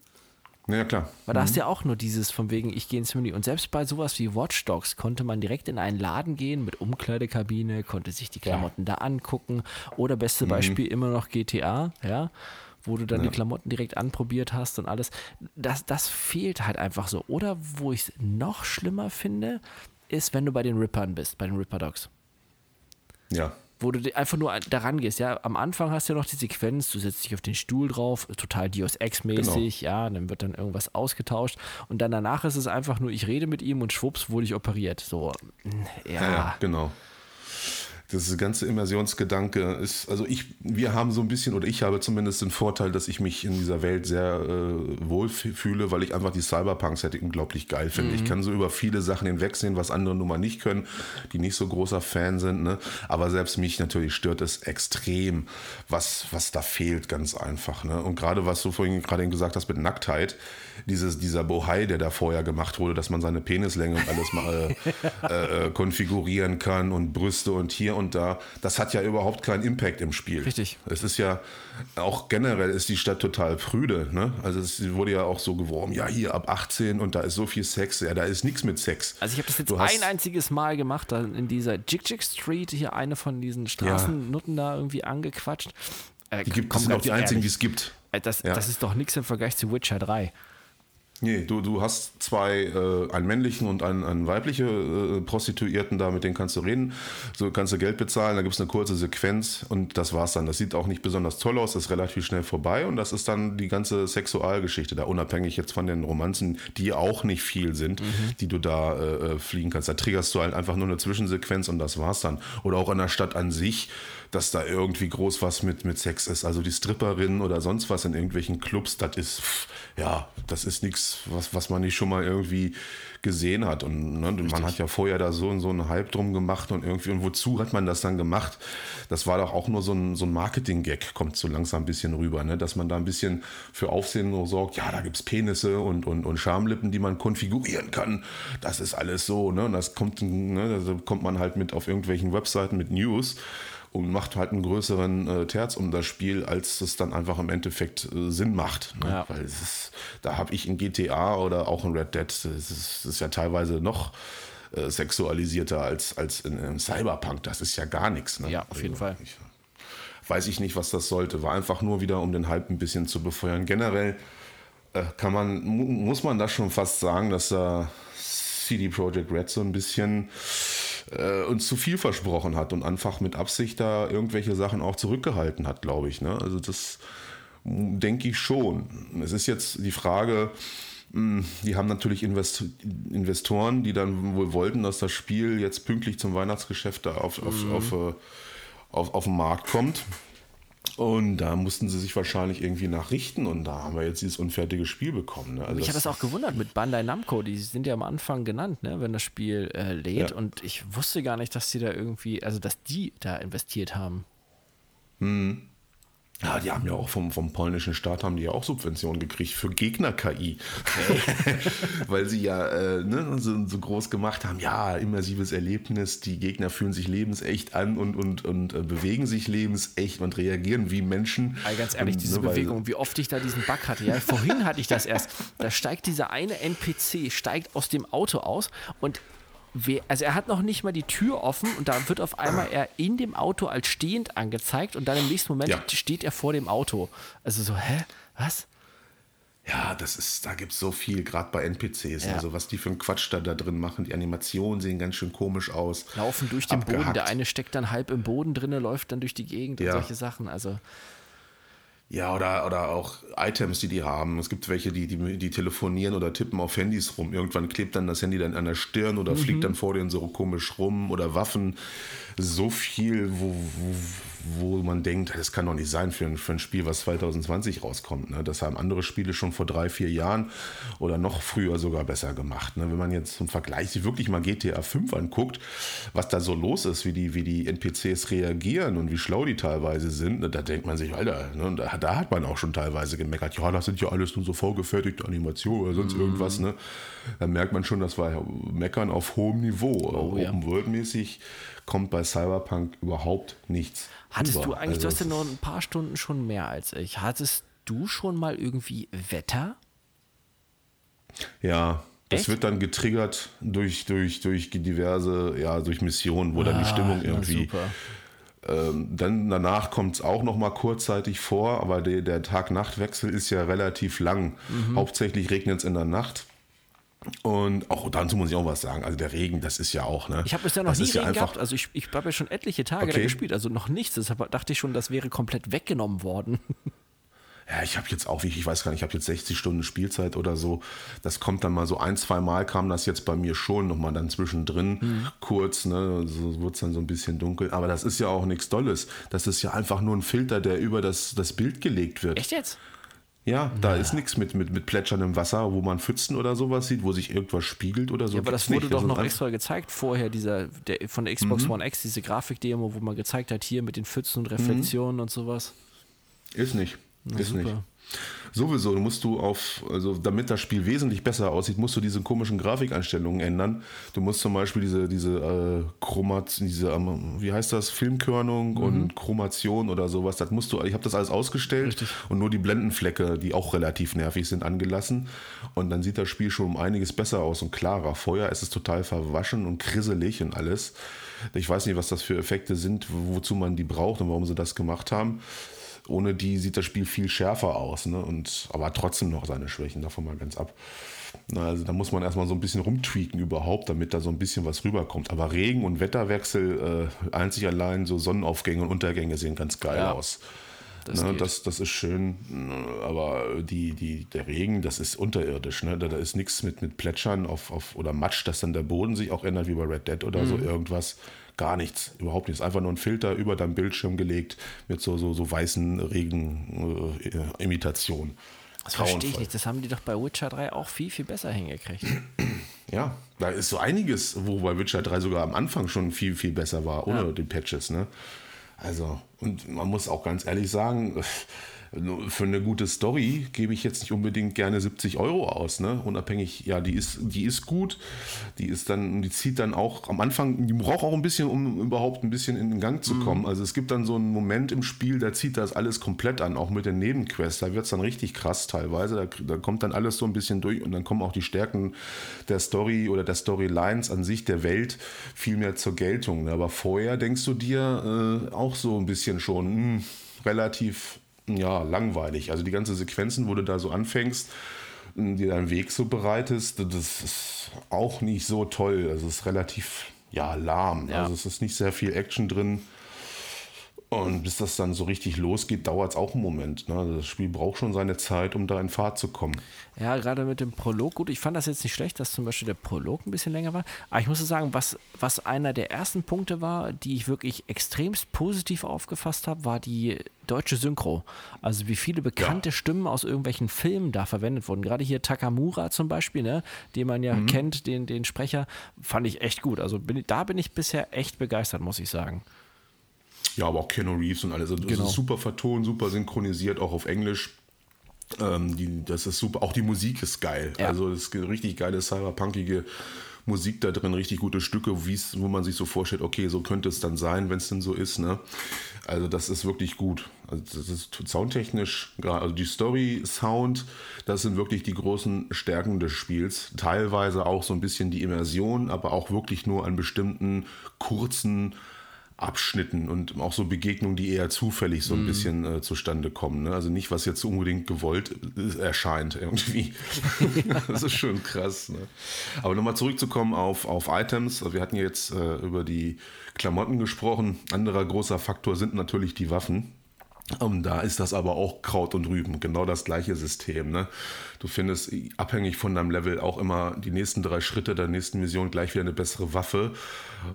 Ja, klar. Weil da mhm. hast du ja auch nur dieses von wegen, ich gehe ins Menü. Und selbst bei sowas wie Watch Dogs konnte man direkt in einen Laden gehen mit Umkleidekabine, konnte sich die Klamotten ja. da angucken. Oder beste mhm. Beispiel immer noch GTA, ja wo du dann ja. die Klamotten direkt anprobiert hast und alles. Das, das fehlt halt einfach so. Oder wo ich es noch schlimmer finde, ist, wenn du bei den Rippern bist, bei den Ripper Dogs. Ja. Wo du einfach nur daran gehst, ja. Am Anfang hast du ja noch die Sequenz, du setzt dich auf den Stuhl drauf, total Dios Ex-mäßig, genau. ja, dann wird dann irgendwas ausgetauscht und dann danach ist es einfach nur, ich rede mit ihm und schwupps wurde ich operiert. So, ja. ja, ja genau das ganze Immersionsgedanke ist, also ich, wir haben so ein bisschen, oder ich habe zumindest den Vorteil, dass ich mich in dieser Welt sehr äh, wohl fühle, weil ich einfach die Cyberpunk-Setting unglaublich geil finde. Mhm. Ich kann so über viele Sachen hinwegsehen, was andere nun mal nicht können, die nicht so großer Fan sind, ne? aber selbst mich natürlich stört es extrem, was, was da fehlt, ganz einfach. Ne? Und gerade was du vorhin gerade gesagt hast mit Nacktheit, dieses, dieser Bohai, der da vorher gemacht wurde, dass man seine Penislänge und alles mal äh, äh, konfigurieren kann und Brüste und hier und da, das hat ja überhaupt keinen Impact im Spiel. Richtig. Es ist ja, auch generell ist die Stadt total prüde. Ne? Also es wurde ja auch so geworben, ja hier ab 18 und da ist so viel Sex. Ja, da ist nichts mit Sex. Also ich habe das jetzt du ein einziges Mal gemacht, dann in dieser Jig Jig Street, hier eine von diesen Straßennutten ja. da irgendwie angequatscht. Äh, die gibt, das sind auch die einzigen, die es gibt. Äh, das, ja. das ist doch nichts im Vergleich zu Witcher 3. Nee, du, du hast zwei, äh, einen männlichen und einen, einen weibliche äh, Prostituierten da, mit denen kannst du reden. So kannst du Geld bezahlen, da gibt es eine kurze Sequenz und das war's dann. Das sieht auch nicht besonders toll aus, ist relativ schnell vorbei und das ist dann die ganze Sexualgeschichte da, unabhängig jetzt von den Romanzen, die auch nicht viel sind, mhm. die du da äh, äh, fliegen kannst. Da triggerst du halt einfach nur eine Zwischensequenz und das war's dann. Oder auch in der Stadt an sich dass da irgendwie groß was mit, mit Sex ist. Also die Stripperinnen oder sonst was in irgendwelchen Clubs, das ist, ja, das ist nichts, was, was man nicht schon mal irgendwie gesehen hat. Und ne, man hat ja vorher da so, so einen Hype drum gemacht und irgendwie, und wozu hat man das dann gemacht? Das war doch auch nur so ein, so ein Marketing-Gag, kommt so langsam ein bisschen rüber, ne? dass man da ein bisschen für Aufsehen nur sorgt, ja, da gibt es Penisse und, und, und Schamlippen, die man konfigurieren kann. Das ist alles so, ne? Und das kommt, ne, da kommt man halt mit auf irgendwelchen Webseiten mit News und macht halt einen größeren äh, Terz um das Spiel, als es dann einfach im Endeffekt äh, Sinn macht. Ne? Ja. Weil es ist, da habe ich in GTA oder auch in Red Dead, es ist, ist ja teilweise noch äh, sexualisierter als, als in, in, Cyberpunk. Das ist ja gar nichts. Ne? Ja, auf jeden also, Fall. Ich, weiß ich nicht, was das sollte. War einfach nur wieder, um den Hype ein bisschen zu befeuern. Generell äh, kann man, muss man das schon fast sagen, dass da CD Projekt Red so ein bisschen äh, uns zu viel versprochen hat und einfach mit Absicht da irgendwelche Sachen auch zurückgehalten hat, glaube ich. Ne? Also das denke ich schon. Es ist jetzt die Frage, hm, die haben natürlich Invest Investoren, die dann wohl wollten, dass das Spiel jetzt pünktlich zum Weihnachtsgeschäft da auf, auf, mhm. auf, auf, äh, auf, auf den Markt kommt. Und da mussten sie sich wahrscheinlich irgendwie nachrichten und da haben wir jetzt dieses unfertige Spiel bekommen. Ne? Also ich habe das auch gewundert mit Bandai Namco, die sind ja am Anfang genannt, ne, wenn das Spiel äh, lädt ja. und ich wusste gar nicht, dass die da irgendwie, also dass die da investiert haben. Hm. Ja, die haben ja auch vom, vom polnischen Staat haben die ja auch Subventionen gekriegt für Gegner-KI. Okay. Weil sie ja äh, ne, so, so, groß gemacht haben, ja, immersives Erlebnis, die Gegner fühlen sich lebensecht an und, und, und äh, bewegen sich lebensecht und reagieren wie Menschen. Also ganz ehrlich, diese ne, Bewegung, wie oft ich da diesen Bug hatte. Ja, vorhin hatte ich das erst. Da steigt dieser eine NPC, steigt aus dem Auto aus und also er hat noch nicht mal die Tür offen und da wird auf einmal er in dem Auto als stehend angezeigt und dann im nächsten Moment ja. steht er vor dem Auto. Also so, hä? Was? Ja, das ist, da gibt es so viel, gerade bei NPCs. Ja. Also was die für einen Quatsch da, da drin machen. Die Animationen sehen ganz schön komisch aus. Laufen durch den Abgehackt. Boden. Der eine steckt dann halb im Boden drin, läuft dann durch die Gegend ja. und solche Sachen. Also ja, oder, oder auch Items, die die haben. Es gibt welche, die, die, die telefonieren oder tippen auf Handys rum. Irgendwann klebt dann das Handy dann an der Stirn oder mhm. fliegt dann vor denen so komisch rum oder Waffen. So viel, wo, wo, wo man denkt, das kann doch nicht sein für ein, für ein Spiel, was 2020 rauskommt. Ne? Das haben andere Spiele schon vor drei, vier Jahren oder noch früher sogar besser gemacht. Ne? Wenn man jetzt zum Vergleich sich wirklich mal GTA 5 anguckt, was da so los ist, wie die, wie die NPCs reagieren und wie schlau die teilweise sind, ne? da denkt man sich, Alter, ne? da, da, hat man auch schon teilweise gemeckert, ja, das sind ja alles nur so vorgefertigte Animationen oder sonst mhm. irgendwas. Ne? Da merkt man schon, das war Meckern auf hohem Niveau. Oh, Open World-mäßig kommt bei Cyberpunk überhaupt nichts. Hattest rüber. du eigentlich, also, du hast ja nur ein paar Stunden schon mehr als ich. Hattest du schon mal irgendwie Wetter? Ja, das Echt? wird dann getriggert durch, durch, durch diverse, ja, durch Missionen, wo ah, dann die ah, Stimmung irgendwie. Ähm, dann danach kommt es auch noch mal kurzzeitig vor, aber der, der Tag-Nacht-Wechsel ist ja relativ lang. Mhm. Hauptsächlich regnet es in der Nacht. Und auch dazu muss ich auch was sagen. Also der Regen, das ist ja auch, ne? Ich habe bisher noch das nie Regen ja gehabt. Also ich, ich habe ja schon etliche Tage okay. da gespielt, also noch nichts. Deshalb dachte ich schon, das wäre komplett weggenommen worden. Ja, ich habe jetzt auch, ich weiß gar nicht, ich habe jetzt 60 Stunden Spielzeit oder so. Das kommt dann mal so ein, zwei Mal kam das jetzt bei mir schon nochmal dann zwischendrin mhm. kurz, ne? So wird es dann so ein bisschen dunkel. Aber das ist ja auch nichts Dolles. Das ist ja einfach nur ein Filter, der über das, das Bild gelegt wird. Echt jetzt? Ja, da ja. ist nichts mit, mit, mit plätscherndem Wasser, wo man Pfützen oder sowas sieht, wo sich irgendwas spiegelt oder so. Ja, aber das wurde nicht. doch noch extra gezeigt vorher, dieser, der, von der Xbox mhm. One X, diese Grafikdemo, wo man gezeigt hat, hier mit den Pfützen und Reflexionen mhm. und sowas. Ist nicht. Na, ist super. nicht. Sowieso musst du auf, also damit das Spiel wesentlich besser aussieht, musst du diese komischen Grafikeinstellungen ändern. Du musst zum Beispiel diese, diese äh, Chromat, diese, ähm, wie heißt das, Filmkörnung mhm. und Chromation oder sowas, das musst du, ich habe das alles ausgestellt Richtig. und nur die Blendenflecke, die auch relativ nervig sind, angelassen. Und dann sieht das Spiel schon um einiges besser aus und klarer. Vorher ist es total verwaschen und krisselig und alles. Ich weiß nicht, was das für Effekte sind, wozu man die braucht und warum sie das gemacht haben. Ohne die sieht das Spiel viel schärfer aus. Ne? Und, aber trotzdem noch seine Schwächen, davon mal ganz ab. Also da muss man erstmal so ein bisschen rumtweaken überhaupt, damit da so ein bisschen was rüberkommt. Aber Regen und Wetterwechsel, äh, einzig allein so Sonnenaufgänge und Untergänge sehen ganz geil ja. aus. Das, ne, das, das, ist schön, aber die, die, der Regen, das ist unterirdisch. Ne? Da, da ist nichts mit, mit Plätschern auf, auf, oder Matsch, dass dann der Boden sich auch ändert, wie bei Red Dead oder mhm. so irgendwas. Gar nichts, überhaupt nichts. Einfach nur ein Filter über deinem Bildschirm gelegt mit so, so, so weißen Regenimitationen. Äh, das verstehe ich nicht. Das haben die doch bei Witcher 3 auch viel, viel besser hingekriegt. Ja, da ist so einiges, wo bei Witcher 3 sogar am Anfang schon viel, viel besser war, ohne ja. die Patches. Ne? Also, und man muss auch ganz ehrlich sagen, für eine gute Story gebe ich jetzt nicht unbedingt gerne 70 Euro aus, ne? Unabhängig, ja, die ist, die ist gut, die ist dann, die zieht dann auch am Anfang, die braucht auch ein bisschen, um überhaupt ein bisschen in den Gang zu kommen. Mhm. Also es gibt dann so einen Moment im Spiel, da zieht das alles komplett an, auch mit den Nebenquests. Da wird es dann richtig krass teilweise. Da, da kommt dann alles so ein bisschen durch und dann kommen auch die Stärken der Story oder der Storylines an sich der Welt viel mehr zur Geltung. Ne? Aber vorher denkst du dir äh, auch so ein bisschen schon, mh, hm, relativ ja, langweilig. Also die ganze Sequenzen, wo du da so anfängst, dir deinen Weg so bereitest, das ist auch nicht so toll. Also es ist relativ ja, lahm. Ja. Also es ist nicht sehr viel Action drin. Und bis das dann so richtig losgeht, dauert es auch einen Moment. Ne? Das Spiel braucht schon seine Zeit, um da in Fahrt zu kommen. Ja, gerade mit dem Prolog. Gut, ich fand das jetzt nicht schlecht, dass zum Beispiel der Prolog ein bisschen länger war. Aber ich muss sagen, was, was einer der ersten Punkte war, die ich wirklich extremst positiv aufgefasst habe, war die deutsche Synchro. Also wie viele bekannte ja. Stimmen aus irgendwelchen Filmen da verwendet wurden. Gerade hier Takamura zum Beispiel, ne, den man ja mhm. kennt, den, den Sprecher, fand ich echt gut. Also bin, da bin ich bisher echt begeistert, muss ich sagen. Ja, aber auch Keanu Reeves und alles. Also genau. super vertont, super synchronisiert, auch auf Englisch. Ähm, die, das ist super. Auch die Musik ist geil. Ja. Also das ist richtig geile cyberpunkige Musik da drin, richtig gute Stücke, wo man sich so vorstellt, okay, so könnte es dann sein, wenn es denn so ist. Ne? Also das ist wirklich gut. Also das ist soundtechnisch, also die Story, Sound, das sind wirklich die großen Stärken des Spiels. Teilweise auch so ein bisschen die Immersion, aber auch wirklich nur an bestimmten kurzen Abschnitten und auch so Begegnungen, die eher zufällig so ein mm. bisschen äh, zustande kommen. Ne? Also nicht, was jetzt unbedingt gewollt äh, erscheint irgendwie. das ist schon krass. Ne? Aber nochmal zurückzukommen auf, auf Items. Also wir hatten jetzt äh, über die Klamotten gesprochen. Anderer großer Faktor sind natürlich die Waffen. Um, da ist das aber auch Kraut und Rüben, genau das gleiche System. Ne? Du findest abhängig von deinem Level auch immer die nächsten drei Schritte der nächsten Mission gleich wieder eine bessere Waffe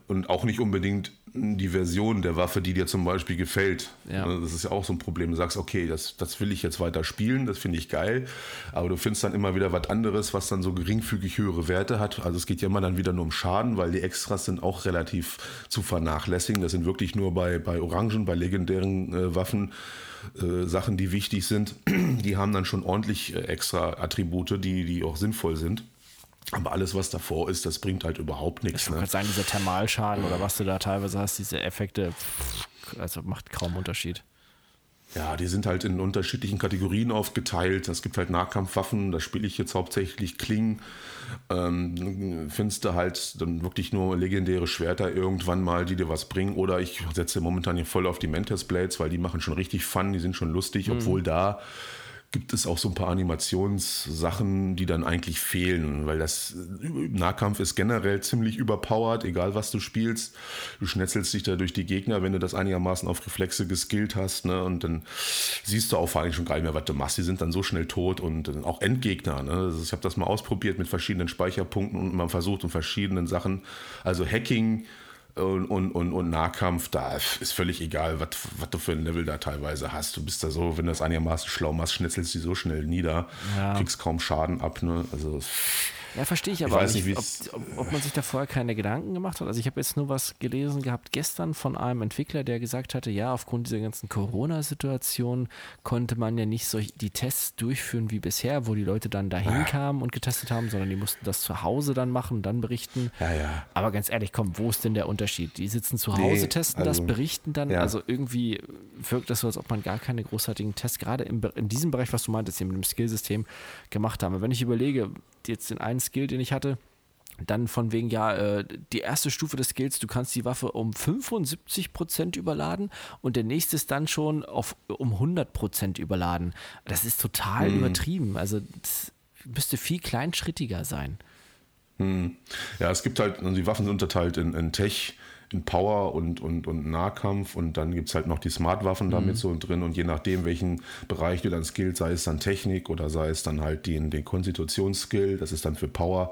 und auch nicht unbedingt die Version der Waffe, die dir zum Beispiel gefällt. Ja. Ne, das ist ja auch so ein Problem. Du sagst, okay, das, das will ich jetzt weiter spielen, das finde ich geil, aber du findest dann immer wieder was anderes, was dann so geringfügig höhere Werte hat. Also es geht ja immer dann wieder nur um Schaden, weil die Extras sind auch relativ zu vernachlässigen. Das sind wirklich nur bei, bei Orangen, bei legendären äh, Waffen äh, Sachen, die wichtig sind. Die haben dann schon ordentlich äh, extra Attribute, die, die auch sinnvoll sind. Aber alles, was davor ist, das bringt halt überhaupt nichts. Ich ne? sagen, dieser Thermalschaden oder was du da teilweise hast, diese Effekte, also macht kaum Unterschied. Ja, die sind halt in unterschiedlichen Kategorien aufgeteilt. Es gibt halt Nahkampfwaffen, da spiele ich jetzt hauptsächlich Klingen. Ähm, findest du halt dann wirklich nur legendäre Schwerter irgendwann mal, die dir was bringen. Oder ich setze momentan hier voll auf die Mantis Blades, weil die machen schon richtig Fun, die sind schon lustig, mhm. obwohl da gibt es auch so ein paar Animationssachen, die dann eigentlich fehlen, weil das Nahkampf ist generell ziemlich überpowered, egal was du spielst. Du schnetzelst dich da durch die Gegner, wenn du das einigermaßen auf Reflexe geskillt hast, ne? Und dann siehst du auch vor allem schon gar nicht mehr, was du machst. Die sind dann so schnell tot und auch Endgegner. Ne? Also ich habe das mal ausprobiert mit verschiedenen Speicherpunkten und man versucht und verschiedenen Sachen. Also Hacking und, und, und, und Nahkampf, da ist völlig egal, was du für ein Level da teilweise hast. Du bist da so, wenn du das einigermaßen schlau machst, schnitzelst du so schnell nieder, ja. kriegst kaum Schaden ab. Ne? Also ja, verstehe ich aber ich nicht, nicht ob, ob, man sich da vorher keine Gedanken gemacht hat. Also ich habe jetzt nur was gelesen gehabt gestern von einem Entwickler, der gesagt hatte, ja, aufgrund dieser ganzen Corona-Situation konnte man ja nicht so die Tests durchführen wie bisher, wo die Leute dann dahin ja. kamen und getestet haben, sondern die mussten das zu Hause dann machen und dann berichten. Ja, ja. Aber ganz ehrlich, komm, wo ist denn der Unterschied? Die sitzen zu Hause, nee, testen also, das, berichten dann. Ja. Also irgendwie wirkt das so, als ob man gar keine großartigen Tests, gerade im, in diesem Bereich, was du meintest, hier mit dem Skillsystem gemacht haben. Wenn ich überlege, jetzt den einen Skill, den ich hatte, dann von wegen, ja, äh, die erste Stufe des Skills, du kannst die Waffe um 75% überladen und der nächste ist dann schon auf, um 100% überladen. Das ist total mhm. übertrieben. Also das müsste viel kleinschrittiger sein. Hm. Ja, es gibt halt, also die Waffen sind unterteilt in, in Tech, in Power und, und, und Nahkampf und dann gibt es halt noch die Smart-Waffen mhm. damit so drin und je nachdem, welchen Bereich du dann skillst, sei es dann Technik oder sei es dann halt den, den Konstitutionsskill, das ist dann für Power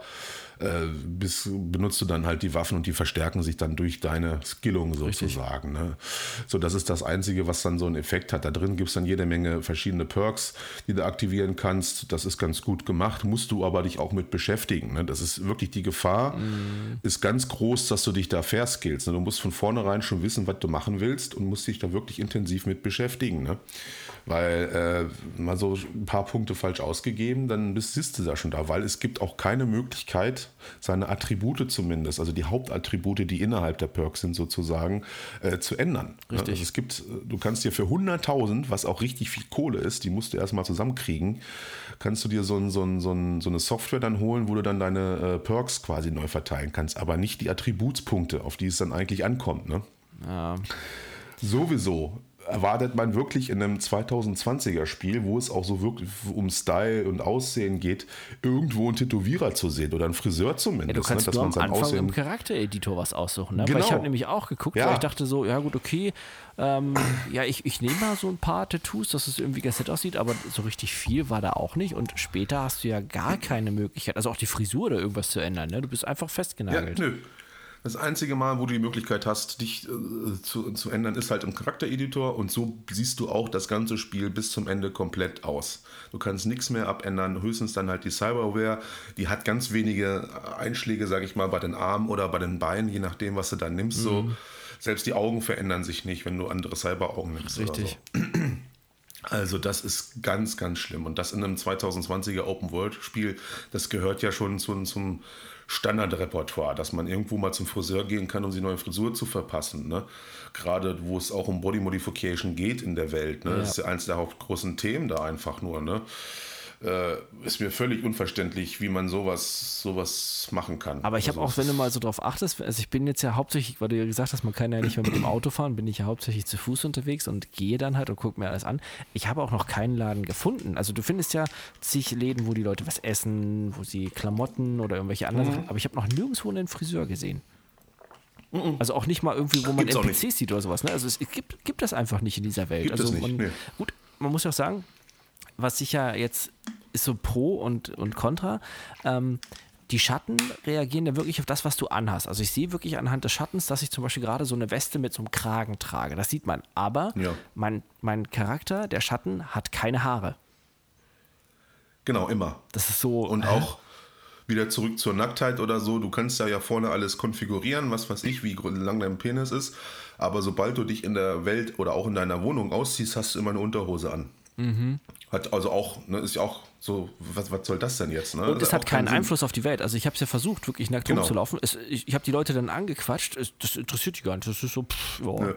äh, bis, benutzt du dann halt die Waffen und die verstärken sich dann durch deine Skillung sozusagen. Ne? So, das ist das Einzige, was dann so einen Effekt hat. Da drin gibt es dann jede Menge verschiedene Perks, die du aktivieren kannst. Das ist ganz gut gemacht, musst du aber dich auch mit beschäftigen. Ne? Das ist wirklich die Gefahr, mhm. ist ganz groß, dass du dich da verskillst. Ne? Du musst von vornherein schon wissen, was du machen willst und musst dich da wirklich intensiv mit beschäftigen. Ne? Weil äh, mal so ein paar Punkte falsch ausgegeben, dann bist, du da schon da, weil es gibt auch keine Möglichkeit, seine Attribute zumindest, also die Hauptattribute, die innerhalb der Perks sind sozusagen, äh, zu ändern. Richtig. Also es gibt, du kannst dir für 100.000, was auch richtig viel Kohle ist, die musst du erstmal zusammenkriegen, kannst du dir so, ein, so, ein, so, ein, so eine Software dann holen, wo du dann deine äh, Perks quasi neu verteilen kannst, aber nicht die Attributspunkte, auf die es dann eigentlich ankommt. Ne? Ja. Sowieso erwartet man wirklich in einem 2020er Spiel, wo es auch so wirklich um Style und Aussehen geht, irgendwo einen Tätowierer zu sehen oder einen Friseur zumindest. Ja, du kannst ne, nur am Anfang Aussehen im Charaktereditor was aussuchen. Ne? Genau. Weil ich habe nämlich auch geguckt, ja. weil ich dachte so, ja gut, okay, ähm, ja, ich, ich nehme mal so ein paar Tattoos, dass es irgendwie ganz nett aussieht, aber so richtig viel war da auch nicht. Und später hast du ja gar keine Möglichkeit, also auch die Frisur oder irgendwas zu ändern. Ne? Du bist einfach festgenagelt. Ja, nö. Das einzige Mal, wo du die Möglichkeit hast, dich äh, zu, zu ändern, ist halt im Charaktereditor und so siehst du auch das ganze Spiel bis zum Ende komplett aus. Du kannst nichts mehr abändern, höchstens dann halt die Cyberware, die hat ganz wenige Einschläge, sage ich mal, bei den Armen oder bei den Beinen, je nachdem, was du dann nimmst. Mhm. So. Selbst die Augen verändern sich nicht, wenn du andere Cyberaugen nimmst. Richtig. So. Also das ist ganz, ganz schlimm. Und das in einem 2020er Open-World-Spiel, das gehört ja schon zu, zum Standardrepertoire, dass man irgendwo mal zum Friseur gehen kann, um sie neue Frisur zu verpassen. Ne? Gerade wo es auch um Body Modification geht in der Welt. Ne? Ja. Das ist ja eines der hauptgroßen Themen da einfach nur. Ne? Äh, ist mir völlig unverständlich, wie man sowas, sowas machen kann. Aber ich habe also auch, wenn du mal so drauf achtest, also ich bin jetzt ja hauptsächlich, weil du ja gesagt hast, man kann ja nicht mehr mit dem Auto fahren, bin ich ja hauptsächlich zu Fuß unterwegs und gehe dann halt und gucke mir alles an. Ich habe auch noch keinen Laden gefunden. Also du findest ja zig Läden, wo die Leute was essen, wo sie Klamotten oder irgendwelche anderen mhm. Sachen, aber ich habe noch nirgendwo einen Friseur gesehen. Mhm. Also auch nicht mal irgendwie, wo man Gibt's NPCs sieht oder sowas. Ne? Also es gibt, gibt das einfach nicht in dieser Welt. Gibt also es nicht, man, nee. Gut, man muss ja auch sagen, was sicher jetzt ist so Pro und, und Contra. Ähm, die Schatten reagieren ja wirklich auf das, was du anhast. Also ich sehe wirklich anhand des Schattens, dass ich zum Beispiel gerade so eine Weste mit so einem Kragen trage. Das sieht man. Aber ja. mein, mein Charakter, der Schatten, hat keine Haare. Genau, immer. Das ist so. Und äh? auch wieder zurück zur Nacktheit oder so. Du kannst ja ja vorne alles konfigurieren, was weiß ich, wie lang dein Penis ist. Aber sobald du dich in der Welt oder auch in deiner Wohnung ausziehst, hast du immer eine Unterhose an. Mhm. Hat also auch, ne, ist ja auch so, was, was soll das denn jetzt? Ne? Und es hat keinen Einfluss auf die Welt. Also ich habe es ja versucht, wirklich nackt genau. rumzulaufen. Es, ich ich habe die Leute dann angequatscht. Es, das interessiert die gar nicht. Das ist so, pff, ja. Ja.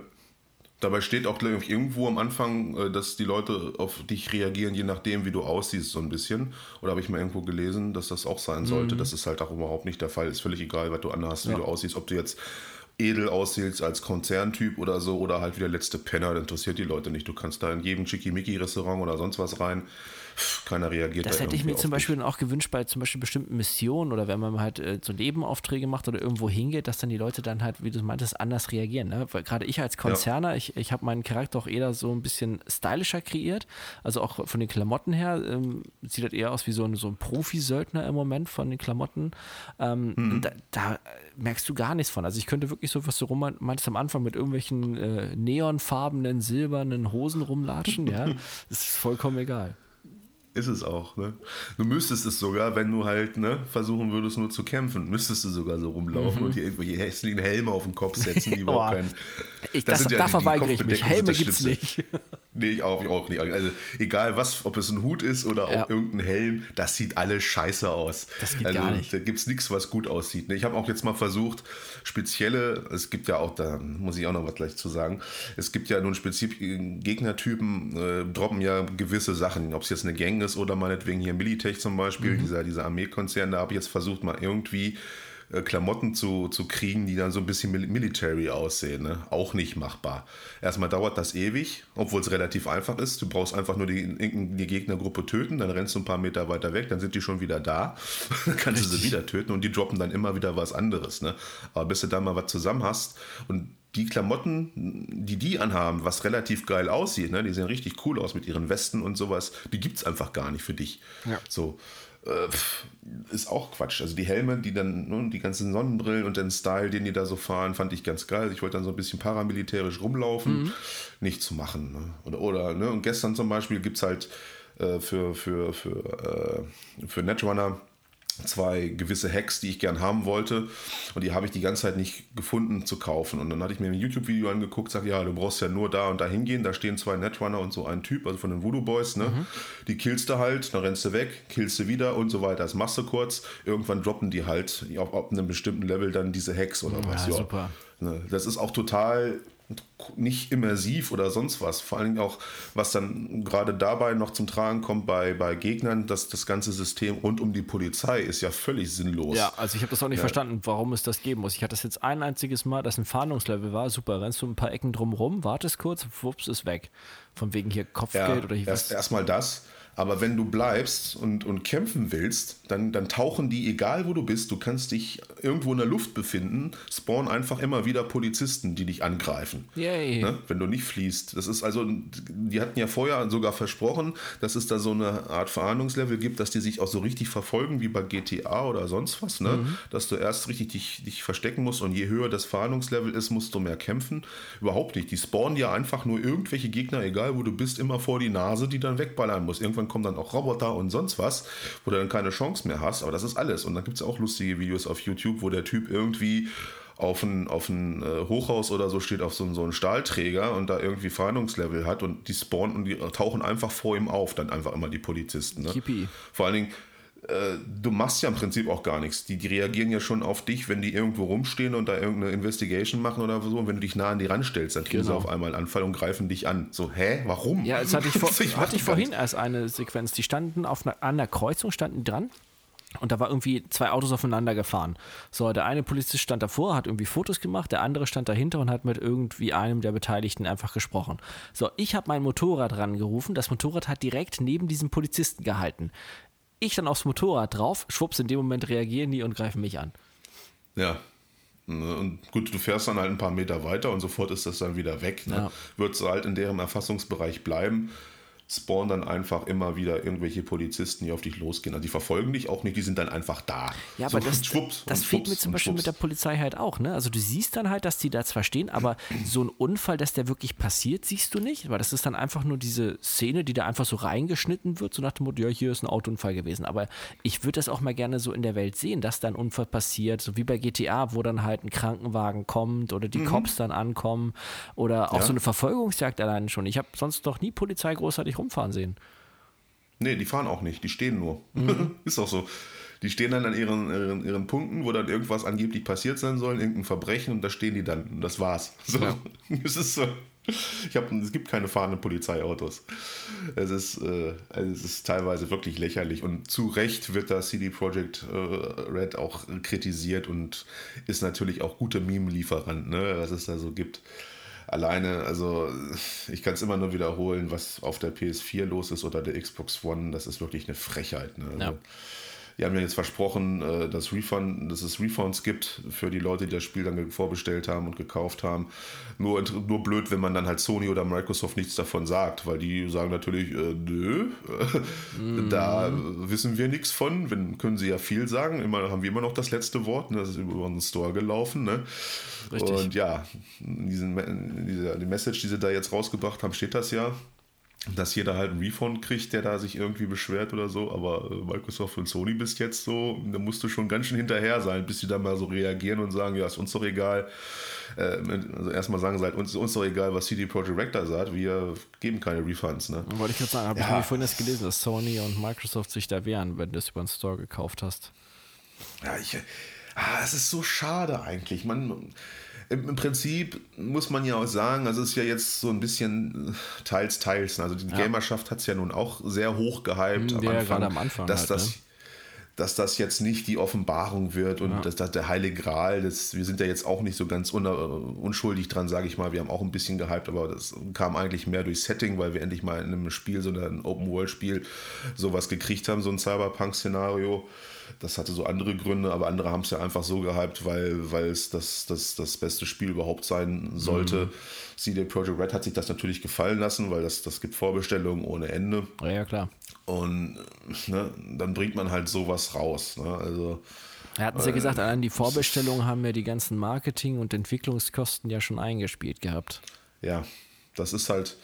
Dabei steht auch ich, irgendwo am Anfang, äh, dass die Leute auf dich reagieren, je nachdem, wie du aussiehst, so ein bisschen. Oder habe ich mal irgendwo gelesen, dass das auch sein sollte. Mhm. Das ist halt auch überhaupt nicht der Fall. Ist völlig egal, was du anhast, wie ja. du aussiehst. Ob du jetzt edel aussiehst als Konzerntyp oder so oder halt wie der letzte Penner, das interessiert die Leute nicht. Du kannst da in jedem Chickimicki-Restaurant oder sonst was rein keiner reagiert. Das da hätte ich mir zum Beispiel auch gewünscht bei zum Beispiel bestimmten Missionen oder wenn man halt äh, so Nebenaufträge macht oder irgendwo hingeht, dass dann die Leute dann halt, wie du meintest, anders reagieren. Ne? Weil gerade ich als Konzerner, ja. ich, ich habe meinen Charakter auch eher so ein bisschen stylischer kreiert. Also auch von den Klamotten her ähm, sieht das eher aus wie so ein, so ein Profi-Söldner im Moment von den Klamotten. Ähm, mhm. da, da, merkst du gar nichts von. Also ich könnte wirklich so, was du rum meintest am Anfang mit irgendwelchen äh, neonfarbenen, silbernen Hosen rumlatschen, ja. das ist vollkommen egal. Ist es auch, ne? Du müsstest es sogar, wenn du halt, ne, versuchen würdest nur zu kämpfen, müsstest du sogar so rumlaufen mhm. und dir irgendwelche hässlichen Helme auf den Kopf setzen, die überhaupt keinen. Ich, das, das ja da verweigere ich mich. Helme gibt's nicht. Nee, ich auch, ich auch nicht. Also egal was, ob es ein Hut ist oder auch ja. irgendein Helm, das sieht alles scheiße aus. Das geht also, gar nicht. Da gibt es nichts, was gut aussieht. Ne? Ich habe auch jetzt mal versucht, spezielle, es gibt ja auch, da muss ich auch noch was gleich zu sagen, es gibt ja nun spezifisch Gegnertypen, äh, droppen ja gewisse Sachen, ob es jetzt eine Gang ist oder meinetwegen hier Militech zum Beispiel, mhm. dieser, dieser Armeekonzern, da habe ich jetzt versucht, mal irgendwie äh, Klamotten zu, zu kriegen, die dann so ein bisschen military aussehen. Ne? Auch nicht machbar. Erstmal dauert das ewig, obwohl es relativ einfach ist. Du brauchst einfach nur die, die Gegnergruppe töten, dann rennst du ein paar Meter weiter weg, dann sind die schon wieder da. dann kannst Richtig. du sie wieder töten und die droppen dann immer wieder was anderes. Ne? Aber bis du da mal was zusammen hast und die Klamotten, die die anhaben, was relativ geil aussieht, ne? die sehen richtig cool aus mit ihren Westen und sowas, die gibt es einfach gar nicht für dich. Ja. So. Äh, ist auch Quatsch. Also die Helme, die dann, ne, die ganzen Sonnenbrillen und den Style, den die da so fahren, fand ich ganz geil. Ich wollte dann so ein bisschen paramilitärisch rumlaufen. Mhm. Nicht zu machen. Ne? Oder, oder ne? Und gestern zum Beispiel gibt es halt äh, für, für, für, äh, für Netrunner zwei gewisse Hacks, die ich gern haben wollte. Und die habe ich die ganze Zeit nicht gefunden zu kaufen. Und dann hatte ich mir ein YouTube-Video angeguckt, sag ja, du brauchst ja nur da und da hingehen. Da stehen zwei Netrunner und so ein Typ, also von den Voodoo Boys. Ne? Mhm. Die killst du halt, dann rennst du weg, killst du wieder und so weiter. Das machst du kurz. Irgendwann droppen die halt auf, auf einem bestimmten Level dann diese Hacks oder ja, was. Ja, super. Ne? Das ist auch total nicht immersiv oder sonst was. Vor allem auch, was dann gerade dabei noch zum Tragen kommt bei, bei Gegnern, dass das ganze System rund um die Polizei ist ja völlig sinnlos. Ja, also ich habe das auch nicht ja. verstanden, warum es das geben muss. Ich hatte das jetzt ein einziges Mal, dass ein Fahndungslevel war, super, rennst du ein paar Ecken drumrum, wartest kurz, wups, ist weg. Von wegen hier Kopfgeld ja, oder hier erst, was. Erstmal das. Aber wenn du bleibst und, und kämpfen willst, dann, dann tauchen die, egal wo du bist, du kannst dich irgendwo in der Luft befinden, spawnen einfach immer wieder Polizisten, die dich angreifen. Yay. Ne? Wenn du nicht fließt. Das ist also, die hatten ja vorher sogar versprochen, dass es da so eine Art Verhandlungslevel gibt, dass die sich auch so richtig verfolgen, wie bei GTA oder sonst was. Ne? Mhm. Dass du erst richtig dich, dich verstecken musst und je höher das Verhandlungslevel ist, musst du mehr kämpfen. Überhaupt nicht. Die spawnen ja einfach nur irgendwelche Gegner, egal wo du bist, immer vor die Nase, die dann wegballern musst. Irgendwann irgendwann kommen dann auch Roboter und sonst was, wo du dann keine Chance mehr hast. Aber das ist alles. Und dann gibt es auch lustige Videos auf YouTube, wo der Typ irgendwie auf ein, auf ein äh, Hochhaus oder so steht, auf so, so einen Stahlträger und da irgendwie Fahndungslevel hat und die spawnen und die tauchen einfach vor ihm auf, dann einfach immer die Polizisten. Ne? Vor allen Dingen, äh, du machst ja im Prinzip auch gar nichts. Die, die reagieren ja schon auf dich, wenn die irgendwo rumstehen und da irgendeine Investigation machen oder so. Und wenn du dich nah an die ranstellst, dann kriegen genau. sie auf einmal einen Anfall und greifen dich an. So, hä? Warum? Ja, das hatte ich, vor, ich hatte ich vorhin erst eine Sequenz. Die standen auf einer, an der Kreuzung, standen dran. Und da war irgendwie zwei Autos aufeinander gefahren. So, der eine Polizist stand davor, hat irgendwie Fotos gemacht, der andere stand dahinter und hat mit irgendwie einem der Beteiligten einfach gesprochen. So, ich habe mein Motorrad rangerufen. Das Motorrad hat direkt neben diesem Polizisten gehalten ich dann aufs Motorrad drauf, schwupps, in dem Moment reagieren die und greifen mich an. Ja. Und gut, du fährst dann halt ein paar Meter weiter und sofort ist das dann wieder weg. Ne? Ja. Wird es halt in deren Erfassungsbereich bleiben spawnen dann einfach immer wieder irgendwelche Polizisten, die auf dich losgehen. Also die verfolgen dich auch nicht, die sind dann einfach da. Ja, aber so, das, schwupps, das fehlt mir zum Beispiel schwupps. mit der Polizei halt auch. Ne? Also du siehst dann halt, dass die da zwar stehen, aber so ein Unfall, dass der wirklich passiert, siehst du nicht, weil das ist dann einfach nur diese Szene, die da einfach so reingeschnitten wird, so nach dem Motto, ja, hier ist ein Autounfall gewesen. Aber ich würde das auch mal gerne so in der Welt sehen, dass da ein Unfall passiert, so wie bei GTA, wo dann halt ein Krankenwagen kommt oder die mhm. Cops dann ankommen oder auch ja. so eine Verfolgungsjagd allein schon. Ich habe sonst noch nie Polizei großartig rumfahren sehen. Nee, die fahren auch nicht, die stehen nur. Mhm. ist auch so. Die stehen dann an ihren, ihren, ihren, Punkten, wo dann irgendwas angeblich passiert sein soll, irgendein Verbrechen und da stehen die dann. Und das war's. So. Ja. es ist so. Ich hab, es gibt keine fahrenden Polizeiautos. Es ist, äh, es ist teilweise wirklich lächerlich und zu Recht wird da CD Projekt äh, Red auch kritisiert und ist natürlich auch guter Meme-Lieferant, ne, was es da so gibt alleine, also ich kann es immer nur wiederholen, was auf der PS4 los ist oder der Xbox One, das ist wirklich eine Frechheit. Ne? Also, ja. Die haben ja jetzt versprochen, äh, dass, Refund, dass es Refunds gibt für die Leute, die das Spiel dann vorbestellt haben und gekauft haben. Nur, nur blöd, wenn man dann halt Sony oder Microsoft nichts davon sagt, weil die sagen natürlich, äh, nö, mm. da wissen wir nichts von. Wenn, können sie ja viel sagen. Immer haben wir immer noch das letzte Wort. Ne? Das ist über unseren Store gelaufen. Ne? Richtig. Und ja, in diesen, dieser die Message, die sie da jetzt rausgebracht haben, steht das ja dass jeder halt einen Refund kriegt, der da sich irgendwie beschwert oder so, aber äh, Microsoft und Sony bis jetzt so, da musst du schon ganz schön hinterher sein, bis sie dann mal so reagieren und sagen, ja, ist uns doch egal. Äh, also erstmal sagen sie halt, uns, uns doch egal, was CD Projekt Red sagt, wir geben keine Refunds. Ne? Wollte ich gerade sagen, habe ja. ich vorhin erst gelesen, dass Sony und Microsoft sich da wehren, wenn du es über den Store gekauft hast. Ja, ich, ah, es ist so schade eigentlich. Man im Prinzip muss man ja auch sagen, also es ist ja jetzt so ein bisschen äh, teils, teils. Also die ja. Gamerschaft hat es ja nun auch sehr hoch gehypt mhm, am, Anfang, am Anfang, dass halt, das. Ne? dass das jetzt nicht die Offenbarung wird und ja. dass das der heilige Gral, das, wir sind ja jetzt auch nicht so ganz un, unschuldig dran, sage ich mal. Wir haben auch ein bisschen gehypt, aber das kam eigentlich mehr durch Setting, weil wir endlich mal in einem Spiel, so ein Open-World-Spiel, sowas gekriegt haben, so ein Cyberpunk-Szenario. Das hatte so andere Gründe, aber andere haben es ja einfach so gehypt, weil, weil es das, das, das beste Spiel überhaupt sein sollte. Mhm. CD Projekt Red hat sich das natürlich gefallen lassen, weil das, das gibt Vorbestellungen ohne Ende. Ja, ja klar. Und ne, dann bringt man halt sowas raus. Ne? Also, er hatten sie ja gesagt, allein die Vorbestellungen haben ja die ganzen Marketing- und Entwicklungskosten ja schon eingespielt gehabt. Ja, das ist halt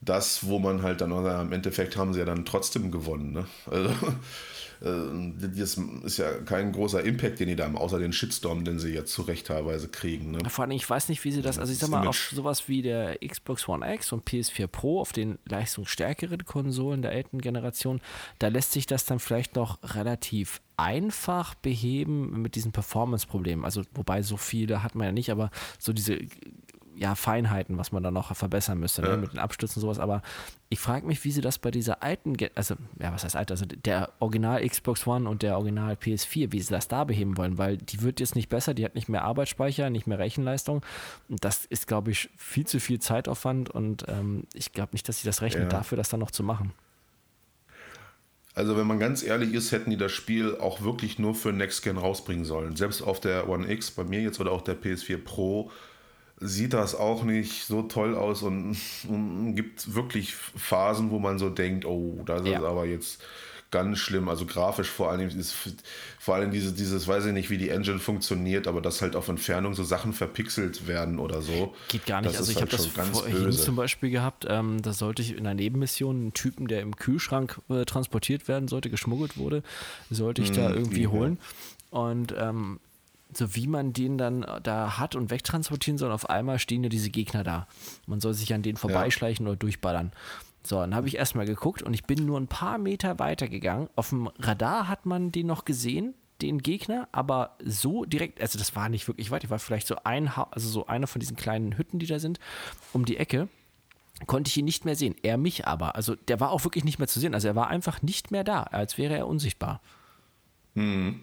das, wo man halt dann, im Endeffekt haben sie ja dann trotzdem gewonnen. Ne? Also, das ist ja kein großer Impact, den die da haben, außer den Shitstorm, den sie jetzt zu Recht teilweise kriegen. Ne? Vor allem, ich weiß nicht, wie sie das, also ich sag mal, auf sowas wie der Xbox One X und PS4 Pro, auf den leistungsstärkeren Konsolen der älteren Generation, da lässt sich das dann vielleicht noch relativ einfach beheben mit diesen Performance-Problemen. Also, wobei so viele hat man ja nicht, aber so diese ja, Feinheiten, was man da noch verbessern müsste, ne, ja. mit den Abstürzen und sowas. Aber ich frage mich, wie sie das bei dieser alten, also, ja, was heißt alt, also der Original Xbox One und der Original PS4, wie sie das da beheben wollen, weil die wird jetzt nicht besser, die hat nicht mehr Arbeitsspeicher, nicht mehr Rechenleistung. Das ist, glaube ich, viel zu viel Zeitaufwand und ähm, ich glaube nicht, dass sie das rechnen, ja. dafür das dann noch zu machen. Also wenn man ganz ehrlich ist, hätten die das Spiel auch wirklich nur für Next Gen rausbringen sollen. Selbst auf der One X, bei mir jetzt oder auch der PS4 Pro, sieht das auch nicht so toll aus und, und gibt wirklich Phasen, wo man so denkt, oh, das ja. ist aber jetzt ganz schlimm. Also grafisch vor allem ist vor allem dieses, dieses, weiß ich nicht, wie die Engine funktioniert, aber dass halt auf Entfernung so Sachen verpixelt werden oder so. Geht gar nicht. also ich halt habe das vorhin zum Beispiel gehabt, ähm, da sollte ich in einer Nebenmission einen Typen, der im Kühlschrank äh, transportiert werden sollte, geschmuggelt wurde, sollte ich hm, da irgendwie ja. holen. Und ähm, so wie man den dann äh, da hat und wegtransportieren soll, auf einmal stehen ja diese Gegner da. Man soll sich an denen vorbeischleichen ja. oder durchballern. So, dann habe ich erstmal geguckt und ich bin nur ein paar Meter weiter gegangen. Auf dem Radar hat man den noch gesehen, den Gegner, aber so direkt, also das war nicht wirklich weit, ich war vielleicht so ein, also so einer von diesen kleinen Hütten, die da sind, um die Ecke, konnte ich ihn nicht mehr sehen. Er mich aber. Also der war auch wirklich nicht mehr zu sehen. Also er war einfach nicht mehr da, als wäre er unsichtbar. Mhm.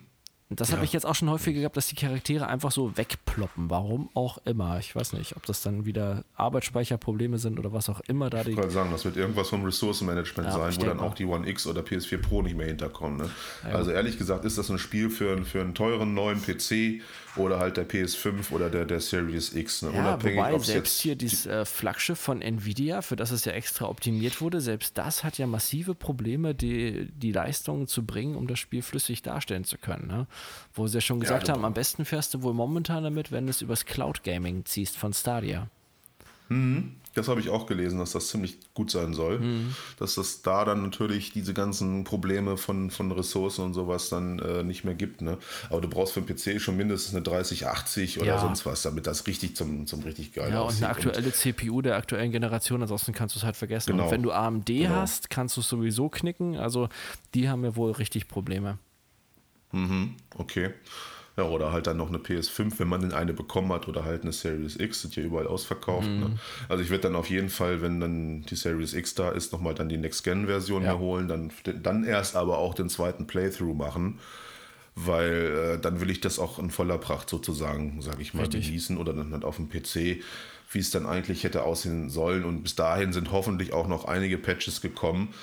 Und das ja. habe ich jetzt auch schon häufiger gehabt, dass die Charaktere einfach so wegploppen. Warum auch immer. Ich weiß nicht, ob das dann wieder Arbeitsspeicherprobleme sind oder was auch immer da. Ich wollte sagen, das wird irgendwas vom Ressourcenmanagement ja, sein, wo dann auch die One X oder PS4 Pro nicht mehr hinterkommen. Ne? Ja, also ehrlich gesagt ist das ein Spiel für, für einen teuren neuen PC oder halt der PS5 oder der, der Series X. Ne? Unabhängig, wobei selbst hier dieses äh, Flaggschiff von Nvidia, für das es ja extra optimiert wurde, selbst das hat ja massive Probleme, die, die Leistungen zu bringen, um das Spiel flüssig darstellen zu können. Ne? Wo sie ja schon gesagt ja, haben, am besten fährst du wohl momentan damit, wenn du es übers Cloud Gaming ziehst von Stadia. Mhm. Das habe ich auch gelesen, dass das ziemlich gut sein soll. Mhm. Dass es da dann natürlich diese ganzen Probleme von, von Ressourcen und sowas dann äh, nicht mehr gibt. Ne? Aber du brauchst für den PC schon mindestens eine 3080 oder ja. sonst was, damit das richtig zum, zum richtig geil Ja, aussieht. und eine aktuelle und CPU der aktuellen Generation, ansonsten kannst du es halt vergessen. Genau. Und wenn du AMD genau. hast, kannst du es sowieso knicken. Also die haben ja wohl richtig Probleme. Mhm, okay. Ja, oder halt dann noch eine PS5, wenn man denn eine bekommen hat, oder halt eine Series X, sind ja überall ausverkauft. Mhm. Ne? Also ich werde dann auf jeden Fall, wenn dann die Series X da ist, nochmal dann die Next-Gen-Version ja. holen, dann, dann erst aber auch den zweiten Playthrough machen weil äh, dann will ich das auch in voller Pracht sozusagen, sage ich mal, Richtig. genießen oder dann halt auf dem PC, wie es dann eigentlich hätte aussehen sollen. Und bis dahin sind hoffentlich auch noch einige Patches gekommen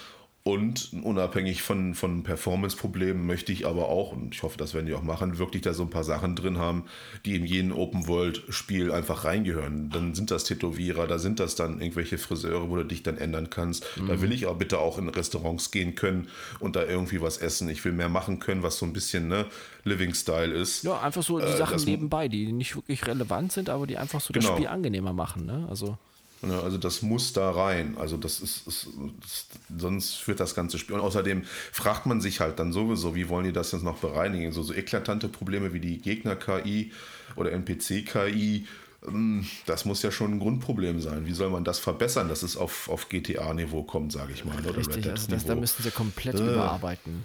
und unabhängig von, von Performance-Problemen möchte ich aber auch, und ich hoffe, das werden die auch machen, wirklich da so ein paar Sachen drin haben, die in jeden Open-World-Spiel einfach reingehören. Dann sind das Tätowierer, da sind das dann irgendwelche Friseure, wo du dich dann ändern kannst. Mhm. Da will ich aber bitte auch in Restaurants gehen können und da irgendwie was essen. Ich will mehr machen können, was so ein bisschen ne, Living-Style ist. Ja, einfach so die äh, Sachen nebenbei, die nicht wirklich relevant sind, aber die einfach so genau. das Spiel angenehmer machen. Ne? Also also das muss da rein. Also das ist, ist, ist, sonst führt das ganze Spiel. Und außerdem fragt man sich halt dann sowieso, wie wollen die das jetzt noch bereinigen? So, so eklatante Probleme wie die Gegner-KI oder NPC-KI, ähm, das muss ja schon ein Grundproblem sein. Wie soll man das verbessern, dass es auf, auf GTA-Niveau kommt, sage ich mal. Oder Richtig, also das, da müssen sie komplett äh. überarbeiten.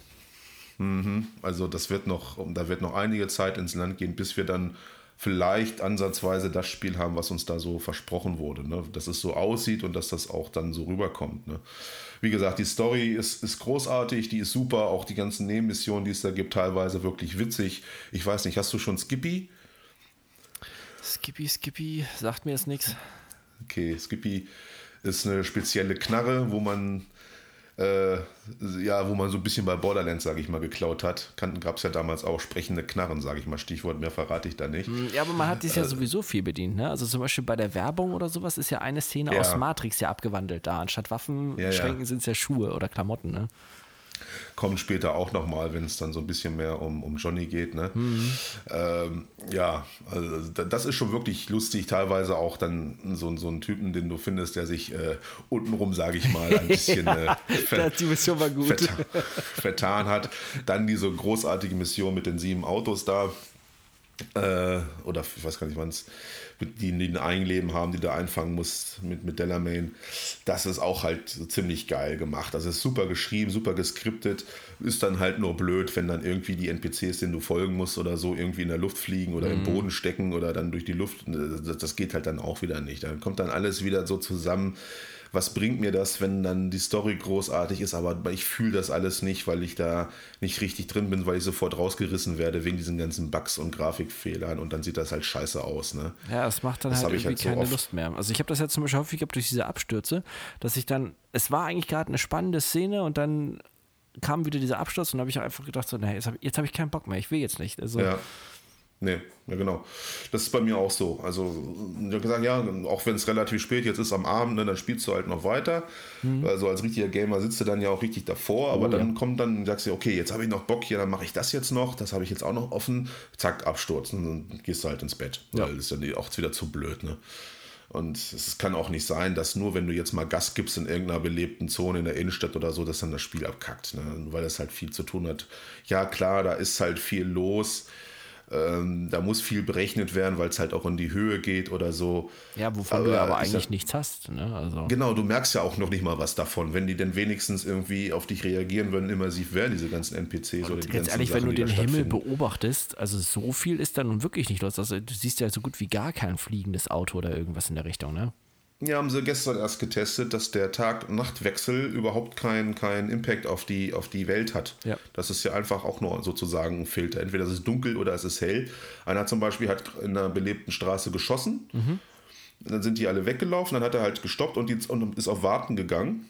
Mhm. Also das wird noch, da wird noch einige Zeit ins Land gehen, bis wir dann vielleicht ansatzweise das Spiel haben, was uns da so versprochen wurde. Ne? Dass es so aussieht und dass das auch dann so rüberkommt. Ne? Wie gesagt, die Story ist, ist großartig, die ist super, auch die ganzen Nebenmissionen, die es da gibt, teilweise wirklich witzig. Ich weiß nicht, hast du schon Skippy? Skippy, Skippy, sagt mir jetzt nichts. Okay, Skippy ist eine spezielle Knarre, wo man äh, ja, wo man so ein bisschen bei Borderlands, sage ich mal, geklaut hat. Gab es ja damals auch sprechende Knarren, sage ich mal. Stichwort, mehr verrate ich da nicht. Hm, ja, aber man hat dies ja äh, sowieso viel bedient. Ne? Also zum Beispiel bei der Werbung oder sowas ist ja eine Szene ja. aus Matrix ja abgewandelt da. Anstatt Waffenschränken ja, sind es ja Schuhe oder Klamotten. Ne? Kommt später auch nochmal, wenn es dann so ein bisschen mehr um, um Johnny geht. Ne? Mhm. Ähm, ja, also das ist schon wirklich lustig. Teilweise auch dann so, so ein Typen, den du findest, der sich äh, untenrum, sage ich mal, ein bisschen ja, äh, ver. Vertan, vertan hat. Dann diese großartige Mission mit den sieben Autos da. Äh, oder ich weiß gar nicht, wann es die, die ein Eigenleben haben, die du einfangen musst mit, mit Delamain. Das ist auch halt so ziemlich geil gemacht. Das ist super geschrieben, super geskriptet. Ist dann halt nur blöd, wenn dann irgendwie die NPCs, denen du folgen musst oder so, irgendwie in der Luft fliegen oder mhm. im Boden stecken oder dann durch die Luft. Das, das geht halt dann auch wieder nicht. Dann kommt dann alles wieder so zusammen was bringt mir das, wenn dann die Story großartig ist, aber ich fühle das alles nicht, weil ich da nicht richtig drin bin, weil ich sofort rausgerissen werde wegen diesen ganzen Bugs und Grafikfehlern und dann sieht das halt scheiße aus. Ne? Ja, es macht dann das halt irgendwie halt so keine Lust mehr. Also ich habe das ja zum Beispiel häufig gehabt durch diese Abstürze, dass ich dann, es war eigentlich gerade eine spannende Szene und dann kam wieder dieser Absturz und habe ich einfach gedacht, so, nee, jetzt habe hab ich keinen Bock mehr, ich will jetzt nicht. Also, ja. Nee, ja genau. Das ist bei mir auch so. Also, ich habe gesagt, ja, auch wenn es relativ spät jetzt ist am Abend, ne, dann spielst du halt noch weiter. Mhm. Also als richtiger Gamer sitzt du dann ja auch richtig davor, aber oh, dann ja. kommt dann, sagst du, okay, jetzt habe ich noch Bock hier, dann mache ich das jetzt noch, das habe ich jetzt auch noch offen, zack, abstürzen und dann gehst du halt ins Bett. Ja. Weil das ist ja auch wieder zu blöd, ne? Und es kann auch nicht sein, dass nur wenn du jetzt mal Gas gibst in irgendeiner belebten Zone in der Innenstadt oder so, dass dann das Spiel abkackt, ne? weil das halt viel zu tun hat. Ja, klar, da ist halt viel los ähm, da muss viel berechnet werden, weil es halt auch in die Höhe geht oder so. Ja, wovon aber, du aber eigentlich sag, nichts hast. Ne? Also. Genau, du merkst ja auch noch nicht mal was davon. Wenn die denn wenigstens irgendwie auf dich reagieren würden, immersiv wären, diese ganzen NPCs Und oder die Ganz ehrlich, Sachen, wenn du den Himmel beobachtest, also so viel ist da nun wirklich nicht los. Also du siehst ja so gut wie gar kein fliegendes Auto oder irgendwas in der Richtung, ne? Ja, haben sie gestern erst getestet, dass der Tag-Nacht-Wechsel überhaupt keinen kein Impact auf die, auf die Welt hat. Ja. Das ist ja einfach auch nur sozusagen ein Filter. Entweder es ist dunkel oder es ist hell. Einer zum Beispiel hat in einer belebten Straße geschossen. Mhm. Dann sind die alle weggelaufen, dann hat er halt gestoppt und, die, und ist auf Warten gegangen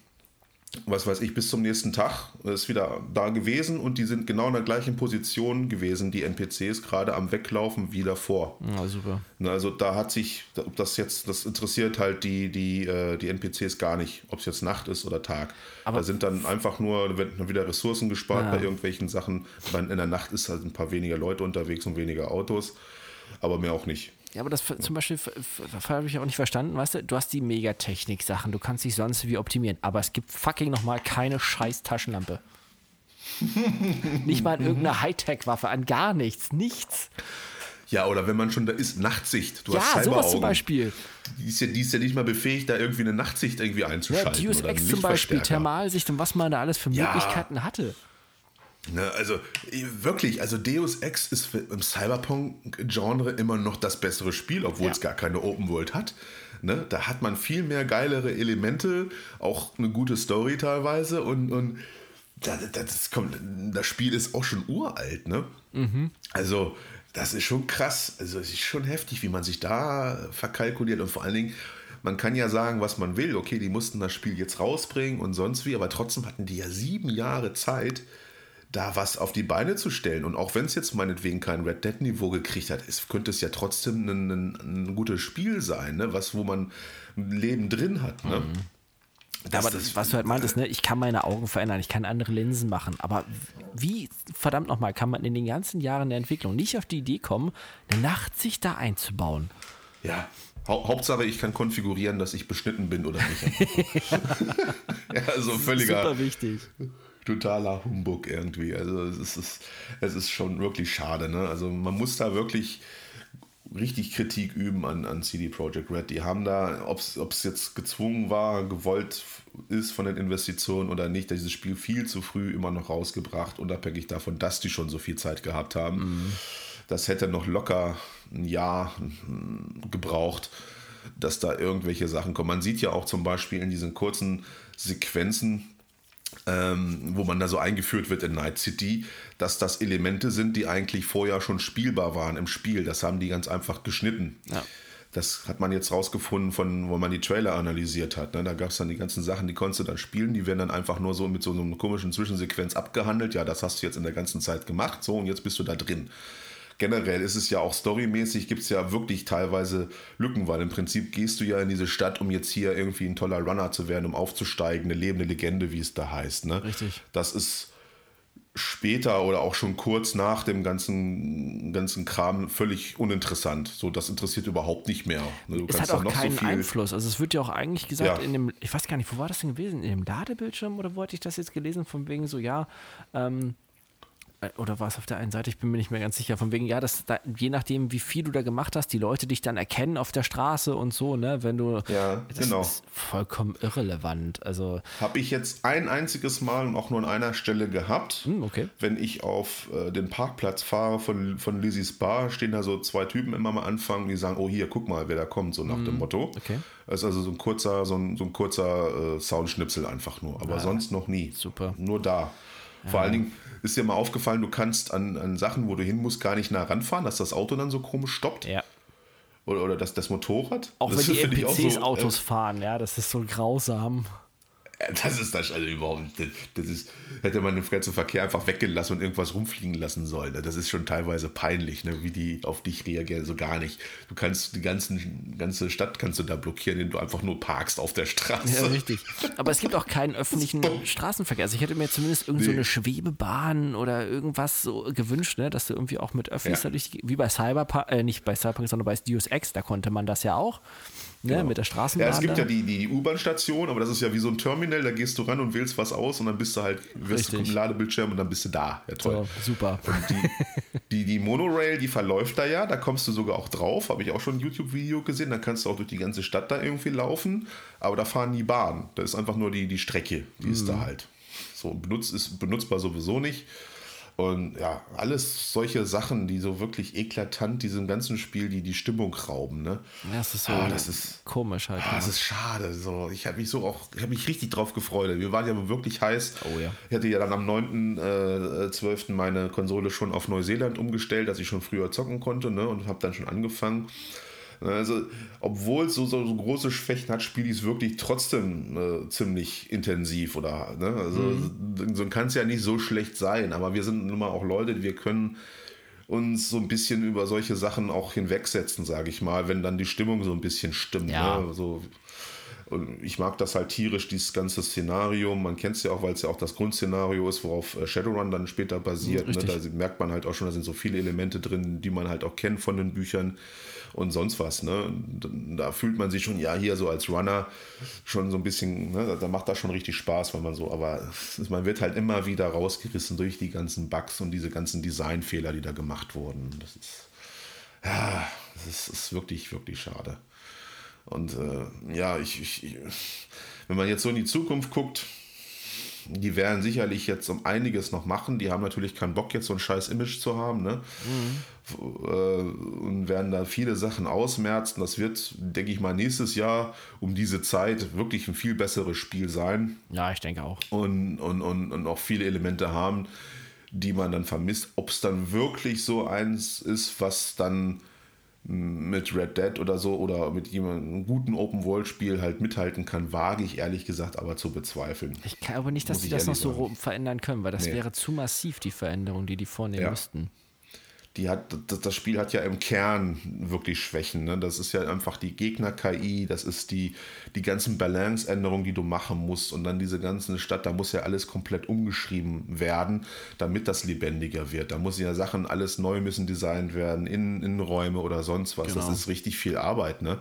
was weiß ich, bis zum nächsten Tag ist wieder da gewesen und die sind genau in der gleichen Position gewesen, die NPCs, gerade am Weglaufen wie davor. Ja, super. Also da hat sich, ob das jetzt, das interessiert halt die, die, äh, die NPCs gar nicht, ob es jetzt Nacht ist oder Tag. Aber da sind dann einfach nur, werden wieder Ressourcen gespart ja. bei irgendwelchen Sachen. In der Nacht ist halt ein paar weniger Leute unterwegs und weniger Autos, aber mehr auch nicht. Ja, aber das zum Beispiel habe ich auch nicht verstanden, weißt du, du hast die Megatechnik-Sachen, du kannst dich sonst wie optimieren, aber es gibt fucking nochmal keine scheiß Taschenlampe. nicht mal irgendeine Hightech-Waffe, an gar nichts, nichts. Ja, oder wenn man schon da ist, Nachtsicht. Du ja, hast sowas zum Beispiel. Die ist, ja, die ist ja nicht mal befähigt, da irgendwie eine Nachtsicht irgendwie einzuschalten. Ja, Deus Ex zum Beispiel, Thermalsicht und was man da alles für Möglichkeiten ja. hatte. Ne, also wirklich, also Deus Ex ist im Cyberpunk-Genre immer noch das bessere Spiel, obwohl ja. es gar keine Open World hat. Ne, da hat man viel mehr geilere Elemente, auch eine gute Story teilweise und, und das, das, kommt, das Spiel ist auch schon uralt. Ne? Mhm. Also das ist schon krass. Also es ist schon heftig, wie man sich da verkalkuliert und vor allen Dingen man kann ja sagen, was man will. Okay, die mussten das Spiel jetzt rausbringen und sonst wie, aber trotzdem hatten die ja sieben Jahre Zeit, da was auf die Beine zu stellen. Und auch wenn es jetzt meinetwegen kein Red Dead-Niveau gekriegt hat, es könnte es ja trotzdem ein, ein, ein gutes Spiel sein, ne? was, wo man Leben drin hat. Ne? Mhm. Das, aber das, was du halt meintest, ne? ich kann meine Augen verändern, ich kann andere Linsen machen. Aber wie, verdammt nochmal, kann man in den ganzen Jahren der Entwicklung nicht auf die Idee kommen, eine Nachtsicht da einzubauen? Ja, Hauptsache, ich kann konfigurieren, dass ich beschnitten bin oder nicht. ja, also völliger. Super wichtig totaler Humbug irgendwie. Also es ist, es ist schon wirklich schade. Ne? Also man muss da wirklich richtig Kritik üben an, an CD Projekt Red. Die haben da, ob es jetzt gezwungen war, gewollt ist von den Investitionen oder nicht, dieses Spiel viel zu früh immer noch rausgebracht, unabhängig davon, dass die schon so viel Zeit gehabt haben. Mhm. das hätte noch locker ein Jahr gebraucht, dass da irgendwelche Sachen kommen. Man sieht ja auch zum Beispiel in diesen kurzen Sequenzen, ähm, wo man da so eingeführt wird in Night City, dass das Elemente sind, die eigentlich vorher schon spielbar waren im Spiel. Das haben die ganz einfach geschnitten. Ja. Das hat man jetzt rausgefunden, von, wo man die Trailer analysiert hat. Ne? Da gab es dann die ganzen Sachen, die konntest du dann spielen, die werden dann einfach nur so mit so einer komischen Zwischensequenz abgehandelt. Ja, das hast du jetzt in der ganzen Zeit gemacht, so und jetzt bist du da drin. Generell ist es ja auch storymäßig, gibt es ja wirklich teilweise Lücken, weil im Prinzip gehst du ja in diese Stadt, um jetzt hier irgendwie ein toller Runner zu werden, um aufzusteigen, eine lebende Legende, wie es da heißt. Ne? Richtig. Das ist später oder auch schon kurz nach dem ganzen, ganzen Kram völlig uninteressant. So, das interessiert überhaupt nicht mehr. Ne, du es hat auch keinen so Einfluss. Also es wird ja auch eigentlich gesagt, ja. in dem, ich weiß gar nicht, wo war das denn gewesen? In dem Ladebildschirm oder wo hatte ich das jetzt gelesen? Von wegen so, ja, ähm, äh, oder war es auf der einen Seite, ich bin mir nicht mehr ganz sicher, von wegen, ja, dass da, je nachdem, wie viel du da gemacht hast, die Leute dich dann erkennen auf der Straße und so, ne, wenn du, ja, das genau. ist vollkommen irrelevant, also. Habe ich jetzt ein einziges Mal und auch nur an einer Stelle gehabt, hm, okay. wenn ich auf äh, den Parkplatz fahre von, von Lizzie's Bar, stehen da so zwei Typen immer mal anfangen, die sagen, oh hier, guck mal, wer da kommt, so nach hm, dem Motto. Okay. Das ist also so ein kurzer, so ein, so ein kurzer äh, Soundschnipsel einfach nur, aber ja, sonst noch nie. Super. Nur da. Vor allen Dingen ist dir mal aufgefallen, du kannst an, an Sachen, wo du hin musst, gar nicht nah ranfahren, dass das Auto dann so komisch stoppt. Ja. Oder, oder das, das Motorrad. Auch das wenn die NPCs so, Autos äh, fahren, ja, das ist so grausam. Das ist das also überhaupt. Das ist, hätte man den ganzen Verkehr einfach weggelassen und irgendwas rumfliegen lassen sollen. Ne? Das ist schon teilweise peinlich, ne? wie die auf dich reagieren. So gar nicht. Du kannst die ganzen, ganze Stadt kannst du da blockieren, indem du einfach nur parkst auf der Straße. Ja, richtig. Aber es gibt auch keinen öffentlichen Straßenverkehr. Also ich hätte mir zumindest irgend so eine Schwebebahn oder irgendwas so gewünscht, ne? dass du irgendwie auch mit Öffis ja. wie bei Cyberpunk, äh, nicht bei Cyberpunk, sondern bei Deus Ex, da konnte man das ja auch ne, genau. mit der Straßenbahn. Ja, es gibt da. ja die, die U-Bahn-Station, aber das ist ja wie so ein Terminal, da gehst du ran und wählst was aus und dann bist du halt, wirst du im Ladebildschirm und dann bist du da. Ja, toll. So, super. Und die, die, die Monorail, die verläuft da ja, da kommst du sogar auch drauf, habe ich auch schon ein YouTube-Video gesehen, da kannst du auch durch die ganze Stadt da irgendwie laufen, aber da fahren die Bahnen. Da ist einfach nur die, die Strecke, die mhm. ist da halt. So, benutzt, ist benutzbar sowieso nicht. Und ja, alles solche Sachen, die so wirklich eklatant diesem ganzen Spiel, die die Stimmung rauben. Ne? Ja, das ist so ah, das ist, komisch halt. Ah, das ist schade. So, ich habe mich so auch, ich habe mich richtig drauf gefreut. Wir waren ja wirklich heiß. Oh ja. Ich hatte ja dann am 9.12. Äh, meine Konsole schon auf Neuseeland umgestellt, dass ich schon früher zocken konnte ne? und habe dann schon angefangen. Also, obwohl es so, so, so, große Schwächen hat, spiele ich es wirklich trotzdem äh, ziemlich intensiv. Oder, ne? Also, mhm. so kann es ja nicht so schlecht sein. Aber wir sind nun mal auch Leute, wir können uns so ein bisschen über solche Sachen auch hinwegsetzen, sage ich mal, wenn dann die Stimmung so ein bisschen stimmt. Ja. Ne? So, und ich mag das halt tierisch, dieses ganze Szenario. Man kennt es ja auch, weil es ja auch das Grundszenario ist, worauf äh, Shadowrun dann später basiert. Ne? Da merkt man halt auch schon, da sind so viele Elemente drin, die man halt auch kennt von den Büchern und sonst was. Ne? Da fühlt man sich schon, ja, hier so als Runner schon so ein bisschen, ne? da macht das schon richtig Spaß, wenn man so, aber man wird halt immer wieder rausgerissen durch die ganzen Bugs und diese ganzen Designfehler, die da gemacht wurden. Das ist, ja, das ist, ist wirklich, wirklich schade. Und äh, ja, ich, ich, wenn man jetzt so in die Zukunft guckt, die werden sicherlich jetzt um einiges noch machen. Die haben natürlich keinen Bock, jetzt so ein scheiß Image zu haben. Ne? Mhm. Und werden da viele Sachen ausmerzen. Das wird, denke ich mal, nächstes Jahr um diese Zeit wirklich ein viel besseres Spiel sein. Ja, ich denke auch. Und, und, und, und auch viele Elemente haben, die man dann vermisst. Ob es dann wirklich so eins ist, was dann mit Red Dead oder so oder mit jemandem einem guten Open-World-Spiel halt mithalten kann, wage ich ehrlich gesagt aber zu bezweifeln. Ich glaube aber nicht, dass sie das noch so sagen. verändern können, weil das nee. wäre zu massiv, die Veränderung, die die vornehmen ja. müssten die hat, das Spiel hat ja im Kern wirklich Schwächen. Ne? Das ist ja einfach die Gegner-KI, das ist die, die ganzen Balance-Änderungen, die du machen musst und dann diese ganze Stadt, da muss ja alles komplett umgeschrieben werden, damit das lebendiger wird. Da muss ja Sachen, alles neu müssen designt werden, in Innenräume oder sonst was. Genau. Das ist richtig viel Arbeit. Ne?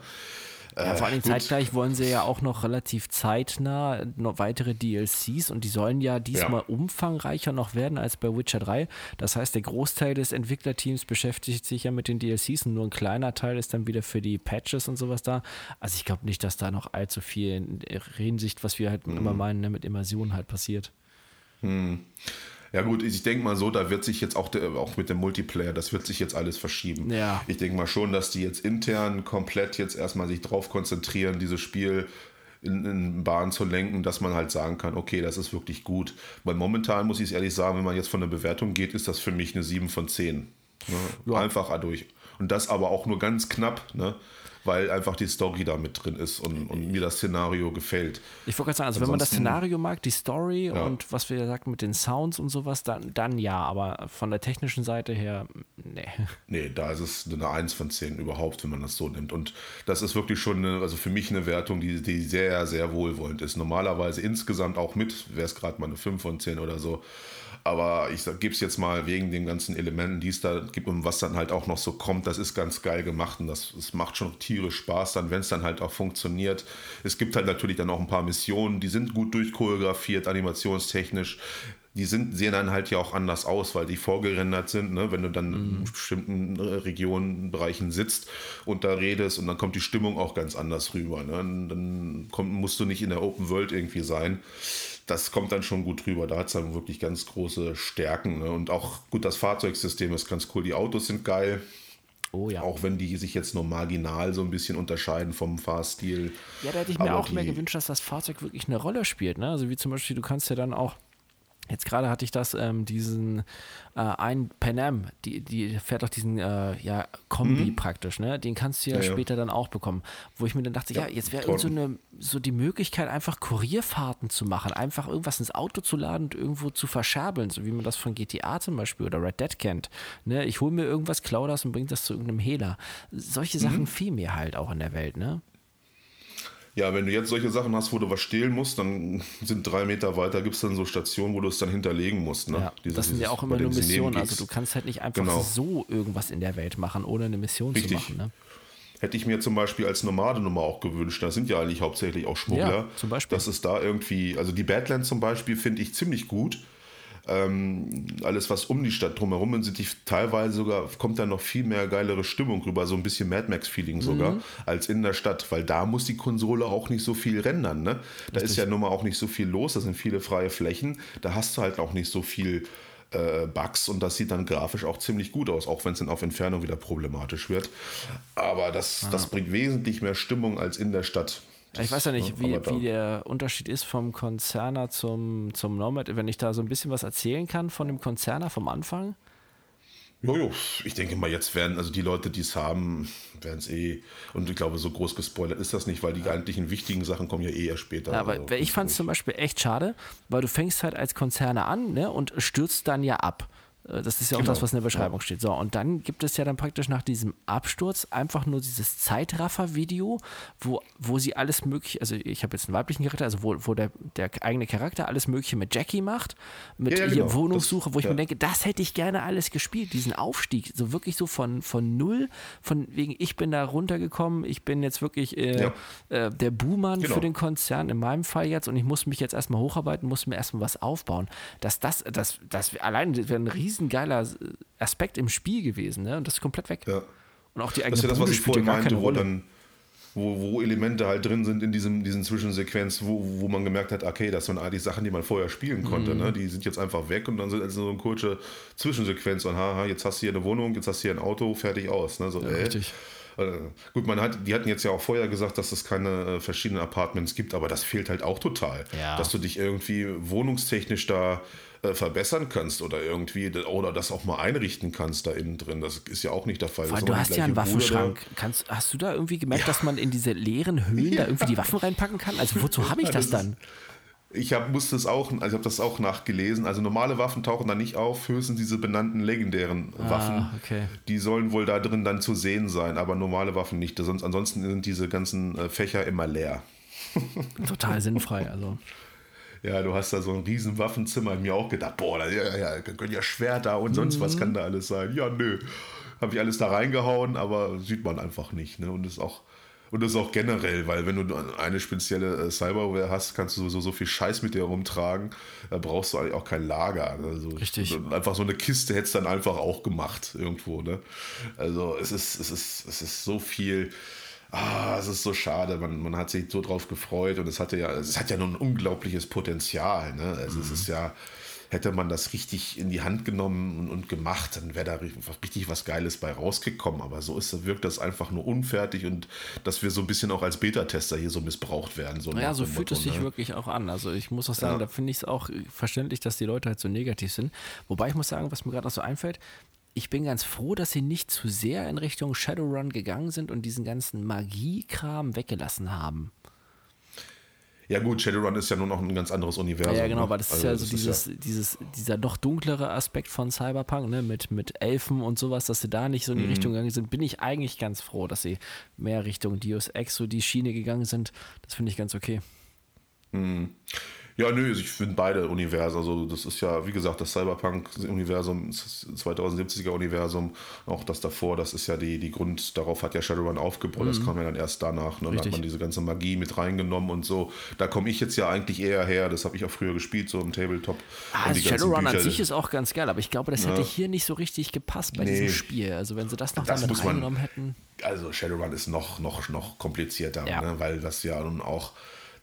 Ja, vor allem äh, zeitgleich wollen sie ja auch noch relativ zeitnah noch weitere DLCs und die sollen ja diesmal ja. umfangreicher noch werden als bei Witcher 3. Das heißt, der Großteil des Entwicklerteams beschäftigt sich ja mit den DLCs und nur ein kleiner Teil ist dann wieder für die Patches und sowas da. Also ich glaube nicht, dass da noch allzu viel in Hinsicht, was wir halt mhm. immer meinen, ne, mit Immersion halt passiert. Mhm. Ja gut, ich denke mal so, da wird sich jetzt auch, der, auch mit dem Multiplayer, das wird sich jetzt alles verschieben. Ja. Ich denke mal schon, dass die jetzt intern komplett jetzt erstmal sich drauf konzentrieren, dieses Spiel in, in Bahn zu lenken, dass man halt sagen kann, okay, das ist wirklich gut. Weil momentan muss ich es ehrlich sagen, wenn man jetzt von der Bewertung geht, ist das für mich eine 7 von 10. Ne? Ja. Einfach durch. Und das aber auch nur ganz knapp. Ne? Weil einfach die Story da mit drin ist und, und mir das Szenario gefällt. Ich wollte gerade sagen, also wenn man das Szenario mag, die Story Ja. und was wir sagten mit den Sounds und sowas, dann, dann ja, aber von der technischen Seite her, nee. Nee, da ist es eine 1 von 10 überhaupt, wenn man das so nimmt. Und das ist wirklich schon, eine, also für mich eine Wertung, die, die sehr, sehr wohlwollend ist. Normalerweise insgesamt auch mit, wäre es gerade mal eine 5 von 10 oder so. Aber ich gebe es jetzt mal wegen den ganzen Elementen, die es da gibt und was dann halt auch noch so kommt, das ist ganz geil gemacht und das, das macht schon tierisch Spaß dann, wenn es dann halt auch funktioniert. Es gibt halt natürlich dann auch ein paar Missionen, die sind gut durchchoreografiert, animationstechnisch. Die sind, sehen dann halt ja auch anders aus, weil die vorgerendert sind, ne? wenn du dann in bestimmten äh, Regionen, Bereichen sitzt und da redest und dann kommt die Stimmung auch ganz anders rüber. Ne? Dann kommt, musst du nicht in der Open World irgendwie sein. Das kommt dann schon gut rüber. Da hat es dann wirklich ganz große Stärken. Ne? Und auch gut, das Fahrzeugsystem ist ganz cool. Die Autos sind geil. Oh ja. Auch wenn die sich jetzt nur marginal so ein bisschen unterscheiden vom Fahrstil. Ja, da hätte ich mir Aber auch mehr gewünscht, dass das Fahrzeug wirklich eine Rolle spielt. Ne? Also wie zum Beispiel, du kannst ja dann auch, jetzt gerade hatte ich das, ähm, diesen äh, ein Pan Am, die, die fährt auch diesen äh, ja, Kombi praktisch, ne? Den kannst du ja, Mhm. Ja, ja. später dann auch bekommen. Wo ich mir dann dachte, ja, Ja, jetzt wäre so eine so die Möglichkeit, einfach Kurierfahrten zu machen, einfach irgendwas ins Auto zu laden und irgendwo zu verscherbeln, so wie man das von GTA zum Beispiel oder Red Dead kennt. Ne? Ich hole mir irgendwas, klau das und bring das zu irgendeinem Hehler. Solche Mhm. Sachen fehlen mir halt auch in der Welt, ne? Ja, wenn du jetzt solche Sachen hast, wo du was stehlen musst, dann sind drei Meter weiter, gibt es dann so Stationen, wo du es dann hinterlegen musst. Ne? Ja, Dieses- das sind ja auch immer nur Missionen. Also du kannst halt nicht einfach Genau. so irgendwas in der Welt machen, ohne eine Mission Richtig. zu machen. Ne? Hätte ich mir zum Beispiel als Nomadenummer auch gewünscht. Das sind ja eigentlich hauptsächlich auch Schmuggler. Ja, zum Beispiel. Dass es da irgendwie, also die Badlands zum Beispiel finde ich ziemlich gut. Ähm, alles, was um die Stadt drumherum ist, sind die teilweise sogar, kommt da noch viel mehr geilere Stimmung rüber, so ein bisschen Mad Max-Feeling sogar, Mhm. als in der Stadt, weil da muss die Konsole auch nicht so viel rendern. Ne? Da ist ja nun mal auch nicht so viel los, da sind viele freie Flächen, da hast du halt auch nicht so viel äh, Bugs und das sieht dann grafisch auch ziemlich gut aus, auch wenn es dann auf Entfernung wieder problematisch wird. Aber das, das bringt wesentlich mehr Stimmung als in der Stadt. Ich weiß ja nicht, Ja, wie, wie der Unterschied ist vom Konzerner zum, zum Nomad. Wenn ich da so ein bisschen was erzählen kann von dem Konzerner vom Anfang. Jojo, ich denke mal, jetzt werden, also die Leute, die es haben, werden es eh, und ich glaube, so groß gespoilert ist das nicht, weil die eigentlichen wichtigen Sachen kommen ja eh erst später. Ja, aber Also, ich fand es zum Beispiel echt schade, weil du fängst halt als Konzerne an ne, und stürzt dann ja ab. Äh, Das ist ja auch Genau, das, was in der Beschreibung steht. So, und dann gibt es ja dann praktisch nach diesem Absturz einfach nur dieses Zeitraffer-Video, wo, wo sie alles mögliche, also ich habe jetzt einen weiblichen Charakter, also wo, wo der, der eigene Charakter alles mögliche mit Jackie macht, mit Ja, ja, genau. Wohnungssuche, wo ich Das- mir ja. denke, das hätte ich gerne alles gespielt, diesen Aufstieg, so wirklich so von, von null, von wegen, ich bin da runtergekommen, ich bin jetzt wirklich äh, Ja. äh, der Buhmann Genau. für den Konzern, in meinem Fall jetzt, und ich muss mich jetzt erstmal hocharbeiten, muss mir erstmal was aufbauen. Dass das, das, das allein das wäre ein riesengeiler äh, Aspekt im Spiel gewesen, ne? Und das ist komplett weg. Ja. Und auch die Das eigene ist ja das, was ich ja vorhin meinte, wo dann, wo, wo Elemente halt drin sind in diesem, diesen Zwischensequenz, wo, wo man gemerkt hat, okay, das sind eigentlich Sachen, die man vorher spielen konnte, Mhm. ne? die sind jetzt einfach weg und dann sind also so eine kurze Zwischensequenz und haha, jetzt hast du hier eine Wohnung, jetzt hast du hier ein Auto, fertig aus. Ne? So, äh. richtig. Äh, Gut, man hat, die hatten jetzt ja auch vorher gesagt, dass es keine äh, verschiedenen Apartments gibt, aber das fehlt halt auch total. Ja. Dass du dich irgendwie wohnungstechnisch da äh, verbessern kannst oder irgendwie oder das auch mal einrichten kannst da innen drin. Das ist ja auch nicht der Fall. Das du hast ja einen. Waffenschrank. Kannst, hast du da irgendwie gemerkt, dass man in diese leeren Höhlen da irgendwie die Waffen reinpacken kann? Also wozu habe ich Ja, das, das dann? Ich habe musste es auch, also ich habe das auch nachgelesen. Also normale Waffen tauchen da nicht auf, höchstens diese benannten legendären Waffen. Ah, okay. Die sollen wohl da drin dann zu sehen sein, aber normale Waffen nicht. Sonst, ansonsten sind diese ganzen äh, Fächer immer leer. Total sinnfrei. Also. Ja, du hast da so ein riesen Waffenzimmer. Hab mir auch gedacht, boah, da ja, ja, können ja Schwerter und sonst Mhm. was kann da alles sein. Ja, nö. Habe ich alles da reingehauen, aber sieht man einfach nicht. Ne? Und das ist auch. Und das ist auch generell, weil wenn du eine spezielle äh, Cyberware hast, kannst du sowieso so viel Scheiß mit dir rumtragen. Da brauchst du eigentlich auch kein Lager. Also Richtig. Einfach so eine Kiste hättest du dann einfach auch gemacht irgendwo. Ne? Also es ist, es ist, es ist so viel. Ah, es ist so schade. Man, man hat sich so drauf gefreut und es hatte ja, es hat ja nun ein unglaubliches Potenzial. Ne? Also es ist ja hätte man das richtig in die Hand genommen und, und gemacht, dann wäre da richtig was Geiles bei rausgekommen. Aber so ist, wirkt das einfach nur unfertig und dass wir so ein bisschen auch als Beta-Tester hier so missbraucht werden. So ja, so fühlt Motto, es sich ne? wirklich auch an. Also ich muss auch sagen, ja. da finde ich es auch verständlich, dass die Leute halt so negativ sind. Wobei ich muss sagen, was mir gerade noch so einfällt, ich bin ganz froh, dass sie nicht zu sehr in Richtung Shadowrun gegangen sind und diesen ganzen Magiekram weggelassen haben. Ja gut, Shadowrun ist ja nur noch ein ganz anderes Universum. Ja, genau, ne? weil das also ist ja so dieses, ja dieses, dieser noch dunklere Aspekt von Cyberpunk, ne, mit, mit Elfen und sowas, dass sie da nicht so in die mhm. Richtung gegangen sind, bin ich eigentlich ganz froh, dass sie mehr Richtung Deus Ex so die Schiene gegangen sind. Das finde ich ganz okay. Mhm. Ja, nö, ich finde beide Universen. Also, das ist ja, wie gesagt, das Cyberpunk-Universum, das 2070er-Universum, auch das davor, das ist ja die, die Grund, darauf hat ja Shadowrun aufgebaut. Mhm. Das kam ja dann erst danach. Ne? Da hat man diese ganze Magie mit reingenommen und so. Da komme ich jetzt ja eigentlich eher her. Das habe ich auch früher gespielt, so im Tabletop. Ah, also Shadowrun an sich ist auch ganz geil, aber ich glaube, das hätte ja. hier nicht so richtig gepasst bei nee. diesem Spiel. Also, wenn sie das noch das damit reingenommen hätten. Also, Shadowrun ist noch, noch, noch komplizierter, ja. ne? weil das ja nun auch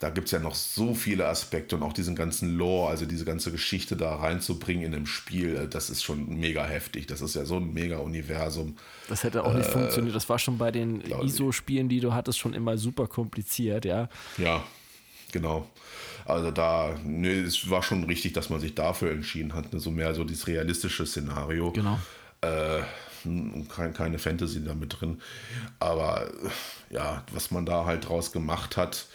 da gibt es ja noch so viele Aspekte und auch diesen ganzen Lore, also diese ganze Geschichte da reinzubringen in einem Spiel, äh, das ist schon mega heftig. Das ist ja so ein mega Universum. Das hätte auch nicht äh, funktioniert. Das war schon bei den ISO-Spielen, die du hattest, schon immer super kompliziert, ja. Ja, genau. Also da, ne, es war schon richtig, dass man sich dafür entschieden hat, ne, so mehr so dieses realistische Szenario. Genau. Äh, kein, keine Fantasy damit drin. Aber ja, was man da halt draus gemacht hat,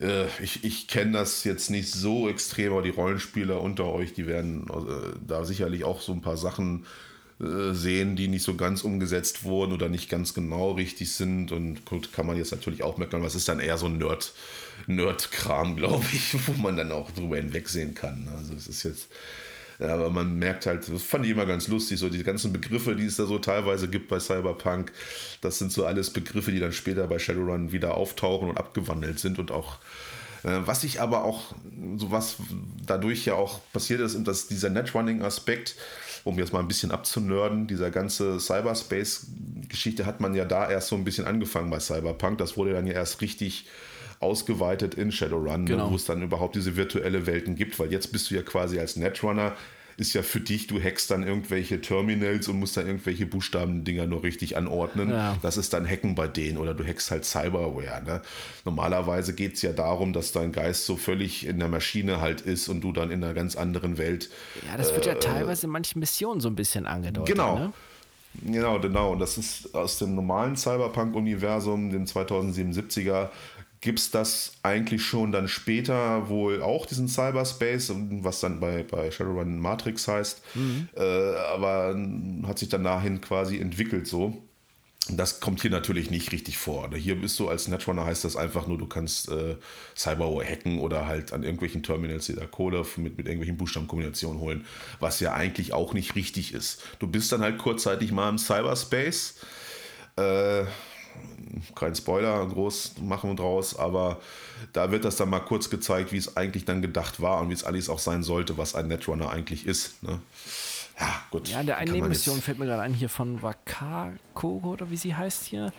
äh, ich, ich kenne das jetzt nicht so extrem, aber die Rollenspieler unter euch, die werden äh, da sicherlich auch so ein paar Sachen äh, sehen, die nicht so ganz umgesetzt wurden oder nicht ganz genau richtig sind. Und gut, kann man jetzt natürlich auch merken, was ist dann eher so ein Nerd, Nerd-Kram, glaube ich, wo man dann auch drüber hinwegsehen kann. Also es ist jetzt ja, aber man merkt halt, das fand ich immer ganz lustig, so die ganzen Begriffe, die es da so teilweise gibt bei Cyberpunk, das sind so alles Begriffe, die dann später bei Shadowrun wieder auftauchen und abgewandelt sind und auch äh, was ich aber auch, so was dadurch ja auch passiert ist, dass dieser Netrunning-Aspekt, um jetzt mal ein bisschen abzunörden, dieser ganze Cyberspace-Geschichte hat man ja da erst so ein bisschen angefangen bei Cyberpunk. Das wurde dann ja erst richtig ausgeweitet in Shadowrun, ne, genau. wo es dann überhaupt diese virtuelle Welten gibt, weil jetzt bist du ja quasi als Netrunner ist ja für dich, du hackst dann irgendwelche Terminals und musst dann irgendwelche Buchstabendinger nur richtig anordnen. Ja. Das ist dann Hacken bei denen oder du hackst halt Cyberware. Ne? Normalerweise geht es ja darum, dass dein Geist so völlig in der Maschine halt ist und du dann in einer ganz anderen Welt. Ja, das wird ja äh, teilweise in manchen Missionen so ein bisschen angedeutet. Genau. Ne? Genau, genau. Und das ist aus dem normalen Cyberpunk-Universum, den 2077er, gibt es das eigentlich schon dann später wohl auch, diesen Cyberspace, was dann bei, bei Shadowrun Matrix heißt, mhm. äh, aber hat sich dann dahin quasi entwickelt so. Das kommt hier natürlich nicht richtig vor. Hier bist du als Netrunner, heißt das einfach nur, du kannst äh, Cyberware hacken oder halt an irgendwelchen Terminals die da Kohle mit, mit irgendwelchen Buchstabenkombinationen holen, was ja eigentlich auch nicht richtig ist. Du bist dann halt kurzzeitig mal im Cyberspace. Äh, kein Spoiler groß machen draus, aber da wird das dann mal kurz gezeigt, wie es eigentlich dann gedacht war und wie es alles auch sein sollte, was ein Netrunner eigentlich ist. Ne? Ja, gut. Ja, in der einen Nebenmission fällt mir gerade ein, hier von Wakako oder wie sie heißt hier.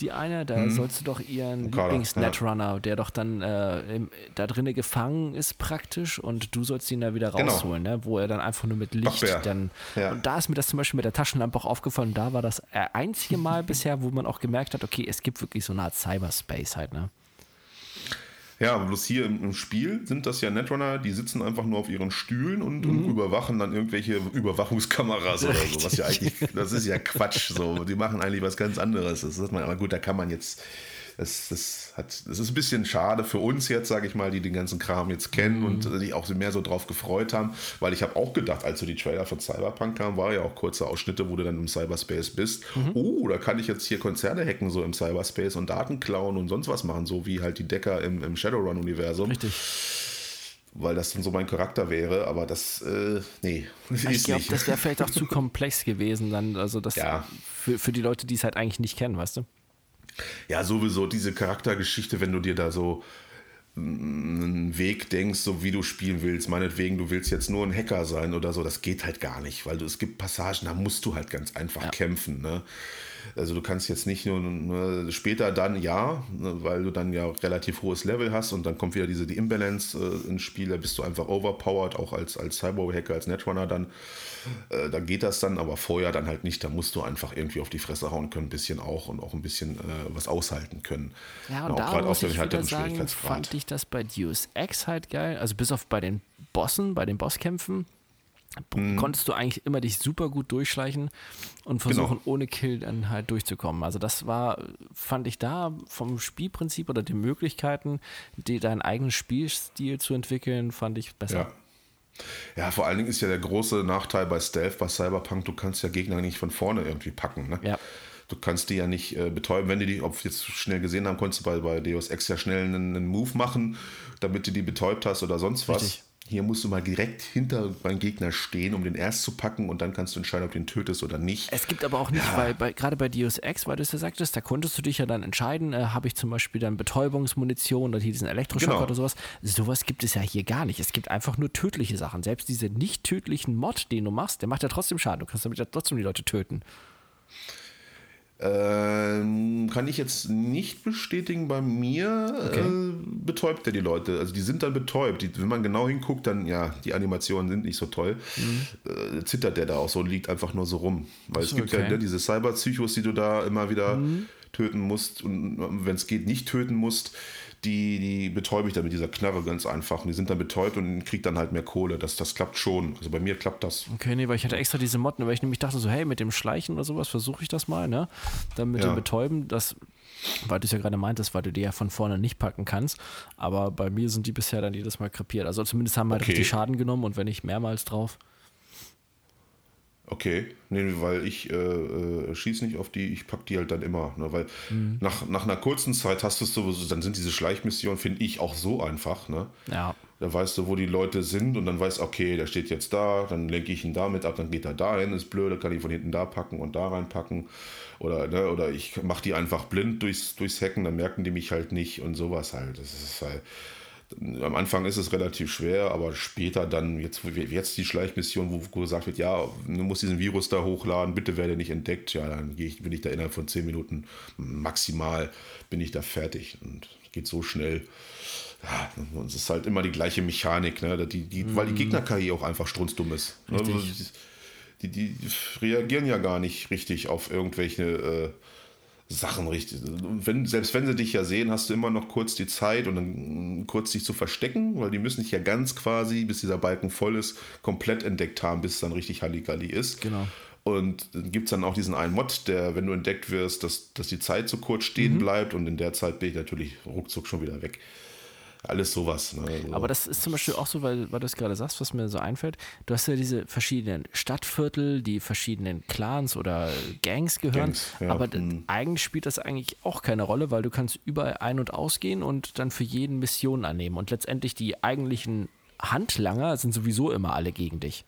Die eine, da hm. sollst du doch ihren Lieblings-Netrunner, ja. der doch dann äh, im, da drinnen gefangen ist praktisch und du sollst ihn da wieder genau. rausholen, genau. ne? wo er dann einfach nur mit Licht Ach, dann. Ja. Und da ist mir das zum Beispiel mit der Taschenlampe auch aufgefallen. Da war das einzige Mal bisher, wo man auch gemerkt hat, okay, es gibt wirklich so eine Art Cyberspace halt, ne? Ja, bloß hier im, im, Spiel sind das ja Netrunner, die sitzen einfach nur auf ihren Stühlen und, mhm. und überwachen dann irgendwelche Überwachungskameras oder so. Was ja eigentlich, das ist ja Quatsch. So, die machen eigentlich was ganz anderes. Das ist man, aber gut, da kann man jetzt das, das, hat, das ist ein bisschen schade für uns jetzt, sage ich mal, die den ganzen Kram jetzt kennen mhm. und sich auch mehr so drauf gefreut haben, weil ich habe auch gedacht, als so die Trailer von Cyberpunk kamen, war ja auch kurze Ausschnitte, wo du dann im Cyberspace bist. Mhm. Oh, da kann ich jetzt hier Konzerne hacken, so im Cyberspace und Daten klauen und sonst was machen, so wie halt die Decker im, im Shadowrun-Universum. Richtig weil das dann so mein Charakter wäre, aber das, äh, nee. Ich glaube, das wäre vielleicht auch zu komplex gewesen, dann, also das ja. für, für die Leute, die es halt eigentlich nicht kennen, weißt du? Ja, sowieso diese Charaktergeschichte, wenn du dir da so einen Weg denkst, so wie du spielen willst. Meinetwegen, du willst jetzt nur ein Hacker sein oder so, das geht halt gar nicht, weil du, es gibt Passagen, da musst du halt ganz einfach ja. kämpfen. Ne? Also du kannst jetzt nicht nur, nur später dann ja, ne, weil du dann ja relativ hohes Level hast und dann kommt wieder diese die Imbalance äh, ins Spiel, da bist du einfach overpowered, auch als, als Cyber-Hacker, als Netrunner dann. Äh, da geht das dann, aber vorher dann halt nicht. Da musst du einfach irgendwie auf die Fresse hauen können, ein bisschen auch und auch ein bisschen äh, was aushalten können. Ja, und ja, da muss ich halt sagen, fand ich das bei Deus Ex halt geil. Also bis auf bei den Bossen, bei den Bosskämpfen, mhm. konntest du eigentlich immer dich super gut durchschleichen und genau. versuchen, genau. ohne Kill dann halt durchzukommen. Also das war, fand ich da vom Spielprinzip oder den Möglichkeiten, die, deinen eigenen Spielstil zu entwickeln, fand ich besser. Ja. Ja, vor allen Dingen ist ja der große Nachteil bei Stealth, bei Cyberpunk, du kannst ja Gegner nicht von vorne irgendwie packen. Ne? Ja. Du kannst die ja nicht äh, betäuben, wenn die die, ob jetzt schnell gesehen haben, konntest du bei, bei Deus Ex ja schnell einen, einen Move machen, damit du die betäubt hast oder sonst was. Richtig. Hier musst du mal direkt hinter beim Gegner stehen, um den erst zu packen und dann kannst du entscheiden, ob du ihn tötest oder nicht. Es gibt aber auch nicht, ja. weil bei, gerade bei Deus Ex, weil du es ja sagtest, da konntest du dich ja dann entscheiden, äh, habe ich zum Beispiel dann Betäubungsmunition oder hier diesen Elektroschocker genau. oder sowas. Sowas gibt es ja hier gar nicht. Es gibt einfach nur tödliche Sachen. Selbst diese nicht tödlichen Mod, den du machst, der macht ja trotzdem Schaden. Du kannst damit ja trotzdem die Leute töten. Ähm, kann ich jetzt nicht bestätigen. Bei mir okay. äh, betäubt er die Leute. Also die sind dann betäubt. Die, wenn man genau hinguckt, dann ja, die Animationen sind nicht so toll. Mhm. Äh, zittert der da auch so und liegt einfach nur so rum. Weil es gibt okay. ja ne, diese Cyberpsychos, die du da immer wieder mhm. töten musst und wenn es geht, nicht töten musst die, die betäube ich dann mit dieser Knarre ganz einfach. Und die sind dann betäubt und kriegt dann halt mehr Kohle. Das, das klappt schon. Also bei mir klappt das. Okay, nee, weil ich hatte extra diese Motten, weil ich nämlich dachte so, hey, mit dem Schleichen oder sowas versuche ich das mal, ne? Dann mit ja. dem Betäuben, das, weil du es ja gerade meintest, weil du die ja von vorne nicht packen kannst. Aber bei mir sind die bisher dann jedes Mal krepiert. Also zumindest haben halt okay. richtig Schaden genommen und wenn nicht mehrmals drauf. Okay, nee, weil ich äh, äh, schieße nicht auf die, ich packe die halt dann immer. Ne? Weil mhm. nach, nach einer kurzen Zeit hast du es sowieso, dann sind diese Schleichmissionen, finde ich, auch so einfach. Ne? Ja. Da weißt du, wo die Leute sind und dann weißt okay, der steht jetzt da, dann lenke ich ihn damit ab, dann geht er dahin, ist blöd, dann kann ich von hinten da packen und da reinpacken. Oder, ne, oder ich mache die einfach blind durchs, durchs Hacken, dann merken die mich halt nicht und sowas halt. Das ist halt am Anfang ist es relativ schwer, aber später dann, jetzt, jetzt die Schleichmission, wo gesagt wird, ja, du musst diesen Virus da hochladen, bitte werde nicht entdeckt, ja, dann ich, bin ich da innerhalb von zehn Minuten maximal, bin ich da fertig und geht so schnell. Ja, und es ist halt immer die gleiche Mechanik, ne? die, die, mhm. weil die mhm. Gegner-KI auch einfach strunzdumm ist. Ne? Die, die, reagieren ja gar nicht richtig auf irgendwelche äh, Sachen richtig. Wenn, selbst wenn sie dich ja sehen, hast du immer noch kurz die Zeit und dann kurz dich zu verstecken, weil die müssen dich ja ganz quasi, bis dieser Balken voll ist, komplett entdeckt haben, bis es dann richtig Halligalli ist. Genau. Und dann gibt es dann auch diesen einen Mod, der, wenn du entdeckt wirst, dass, dass die Zeit so kurz stehen mhm. bleibt und in der Zeit bin ich natürlich ruckzuck schon wieder weg alles sowas. Ne? So. Aber das ist zum Beispiel auch so, weil, weil du es gerade sagst, was mir so einfällt. Du hast ja diese verschiedenen Stadtviertel, die verschiedenen Clans oder Gangs gehören. Gangs, ja. Aber hm. eigentlich spielt das eigentlich auch keine Rolle, weil du kannst überall ein- und ausgehen und dann für jeden Missionen annehmen. Und letztendlich die eigentlichen Handlanger sind sowieso immer alle gegen dich.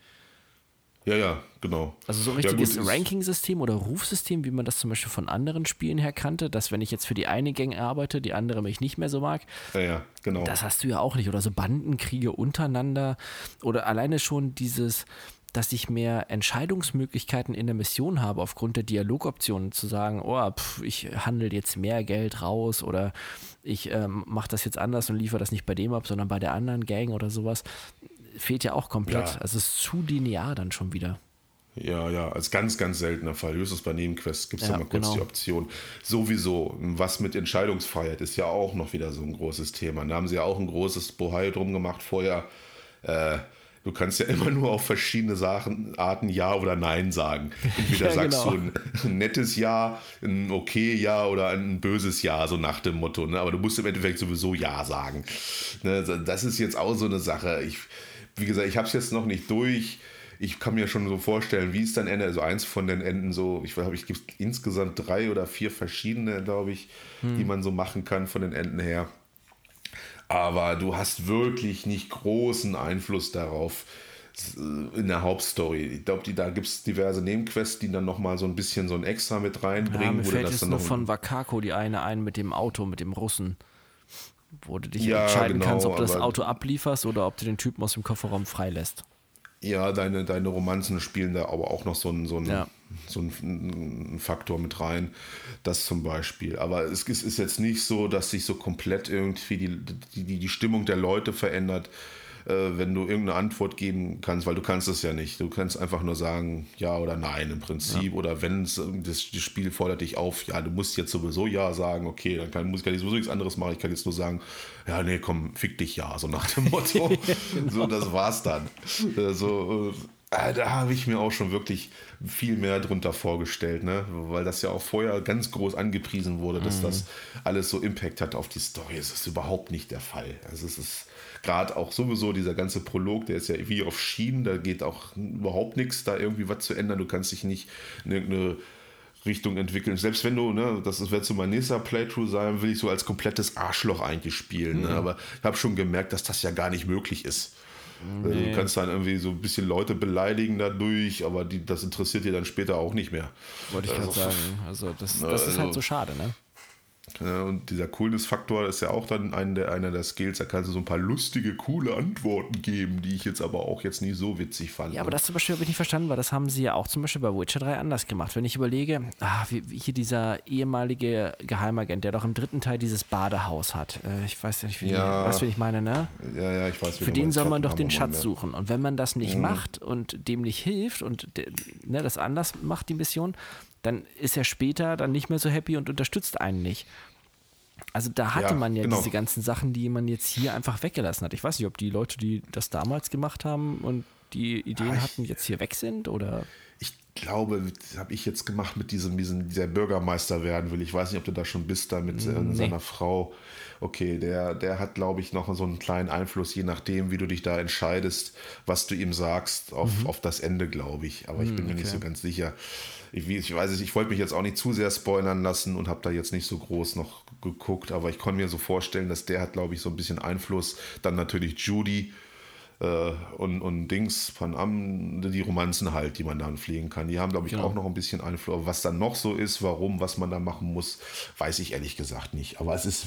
Ja, ja, genau. Also so ein richtiges ja, Ranking-System oder Rufsystem, wie man das zum Beispiel von anderen Spielen her kannte, dass wenn ich jetzt für die eine Gang arbeite, die andere mich nicht mehr so mag. Ja, ja, genau. Das hast du ja auch nicht. Oder so Bandenkriege untereinander. Oder alleine schon dieses, dass ich mehr Entscheidungsmöglichkeiten in der Mission habe, aufgrund der Dialogoptionen zu sagen, oh, pff, ich handle jetzt mehr Geld raus oder ich ähm, mache das jetzt anders und liefere das nicht bei dem ab, sondern bei der anderen Gang oder sowas fehlt ja auch komplett. Ja. Also es ist zu linear dann schon wieder. Ja, ja, als ganz, ganz seltener Fall. Höchstens bei Nebenquests gibt es ja, mal kurz genau. die Option. Sowieso, was mit Entscheidungsfreiheit ist ja auch noch wieder so ein großes Thema. Da haben sie ja auch ein großes Bohai drum gemacht vorher. Äh, du kannst ja immer nur auf verschiedene Sachen, Arten Ja oder Nein sagen. Entweder ja, sagst genau. du ein, nettes Ja, ein okay Ja oder ein böses Ja, so nach dem Motto. Ne? Aber du musst im Endeffekt sowieso Ja sagen. Ne? Das ist jetzt auch so eine Sache. Ich wie gesagt, ich habe es jetzt noch nicht durch. Ich kann mir schon so vorstellen, wie es dann endet. Also eins von den Enden so, ich glaube, ich gibt insgesamt drei oder vier verschiedene, glaube ich, hm. die man so machen kann von den Enden her. Aber du hast wirklich nicht großen Einfluss darauf äh, in der Hauptstory. Ich glaube, da gibt es diverse Nebenquests, die dann nochmal so ein bisschen so ein Extra mit reinbringen. Ja, mir fällt jetzt nur von Wakako die eine ein mit dem Auto, mit dem Russen wo du dich ja, entscheiden genau, kannst, ob du das Auto ablieferst oder ob du den Typen aus dem Kofferraum freilässt. Ja, deine, deine Romanzen spielen da aber auch noch so, ein, so, ein, ja. so ein, ein, Faktor mit rein. Das zum Beispiel. Aber es ist, ist jetzt nicht so, dass sich so komplett irgendwie die, die, die Stimmung der Leute verändert wenn du irgendeine Antwort geben kannst, weil du kannst es ja nicht. Du kannst einfach nur sagen ja oder nein im Prinzip. Ja. Oder wenn das, das Spiel fordert dich auf, ja, du musst jetzt sowieso ja sagen, okay, dann kann, muss ich, ich sowieso nichts anderes machen. Ich kann jetzt nur sagen, ja, nee, komm, fick dich ja, so nach dem Motto. genau. So, das war's dann. Äh, so, äh, da habe ich mir auch schon wirklich viel mehr drunter vorgestellt, ne? weil das ja auch vorher ganz groß angepriesen wurde, dass mhm. das alles so Impact hat auf die Story. Es ist überhaupt nicht der Fall. Also es ist gerade auch sowieso dieser ganze Prolog, der ist ja wie auf Schienen, da geht auch überhaupt nichts, da irgendwie was zu ändern. Du kannst dich nicht in irgendeine Richtung entwickeln. Selbst wenn du, ne, das wird so mein nächster Playthrough sein, will ich so als komplettes Arschloch eigentlich spielen. Ne? Mhm. Ne? Aber ich habe schon gemerkt, dass das ja gar nicht möglich ist. Nee. Also du kannst dann irgendwie so ein bisschen Leute beleidigen dadurch, aber die, das interessiert dir dann später auch nicht mehr. Wollte ich gerade also, sagen. Also das, das also, ist halt so schade, ne? Und dieser Coolness-Faktor ist ja auch dann ein der, einer der Skills. Da kannst du so ein paar lustige, coole Antworten geben, die ich jetzt aber auch jetzt nie so witzig fand. Ja, aber das zum Beispiel habe ich nicht verstanden, weil das haben sie ja auch zum Beispiel bei Witcher 3 anders gemacht. Wenn ich überlege, ah, wie, wie hier dieser ehemalige Geheimagent, der doch im dritten Teil dieses Badehaus hat. Äh, ich weiß nicht, wie, ja, wie ich meine, ne? Ja, ja, ich weiß. Für den soll man doch den Schatz suchen. Und wenn man das nicht mhm. macht und dem nicht hilft und ne, das anders macht, die Mission, dann ist er später dann nicht mehr so happy und unterstützt einen nicht. Also da hatte ja, man ja genau. diese ganzen Sachen, die man jetzt hier einfach weggelassen hat. Ich weiß nicht, ob die Leute, die das damals gemacht haben und die Ideen Ach, hatten, jetzt hier weg sind oder. Ich glaube, das habe ich jetzt gemacht mit diesem, diesem, dieser Bürgermeister werden will. Ich weiß nicht, ob du da schon bist, da mit äh, nee. seiner Frau. Okay, der, der hat, glaube ich, noch so einen kleinen Einfluss, je nachdem, wie du dich da entscheidest, was du ihm sagst, auf, mhm. auf das Ende, glaube ich. Aber ich mhm, bin mir okay. nicht so ganz sicher ich, ich weiß nicht, ich wollte mich jetzt auch nicht zu sehr spoilern lassen und habe da jetzt nicht so groß noch geguckt, aber ich konnte mir so vorstellen, dass der hat, glaube ich, so ein bisschen Einfluss. Dann natürlich Judy äh, und, und Dings von Am, die Romanzen halt, die man dann fliegen kann. Die haben, glaube ich, genau. auch noch ein bisschen Einfluss. Aber was dann noch so ist, warum, was man da machen muss, weiß ich ehrlich gesagt nicht. Aber es ist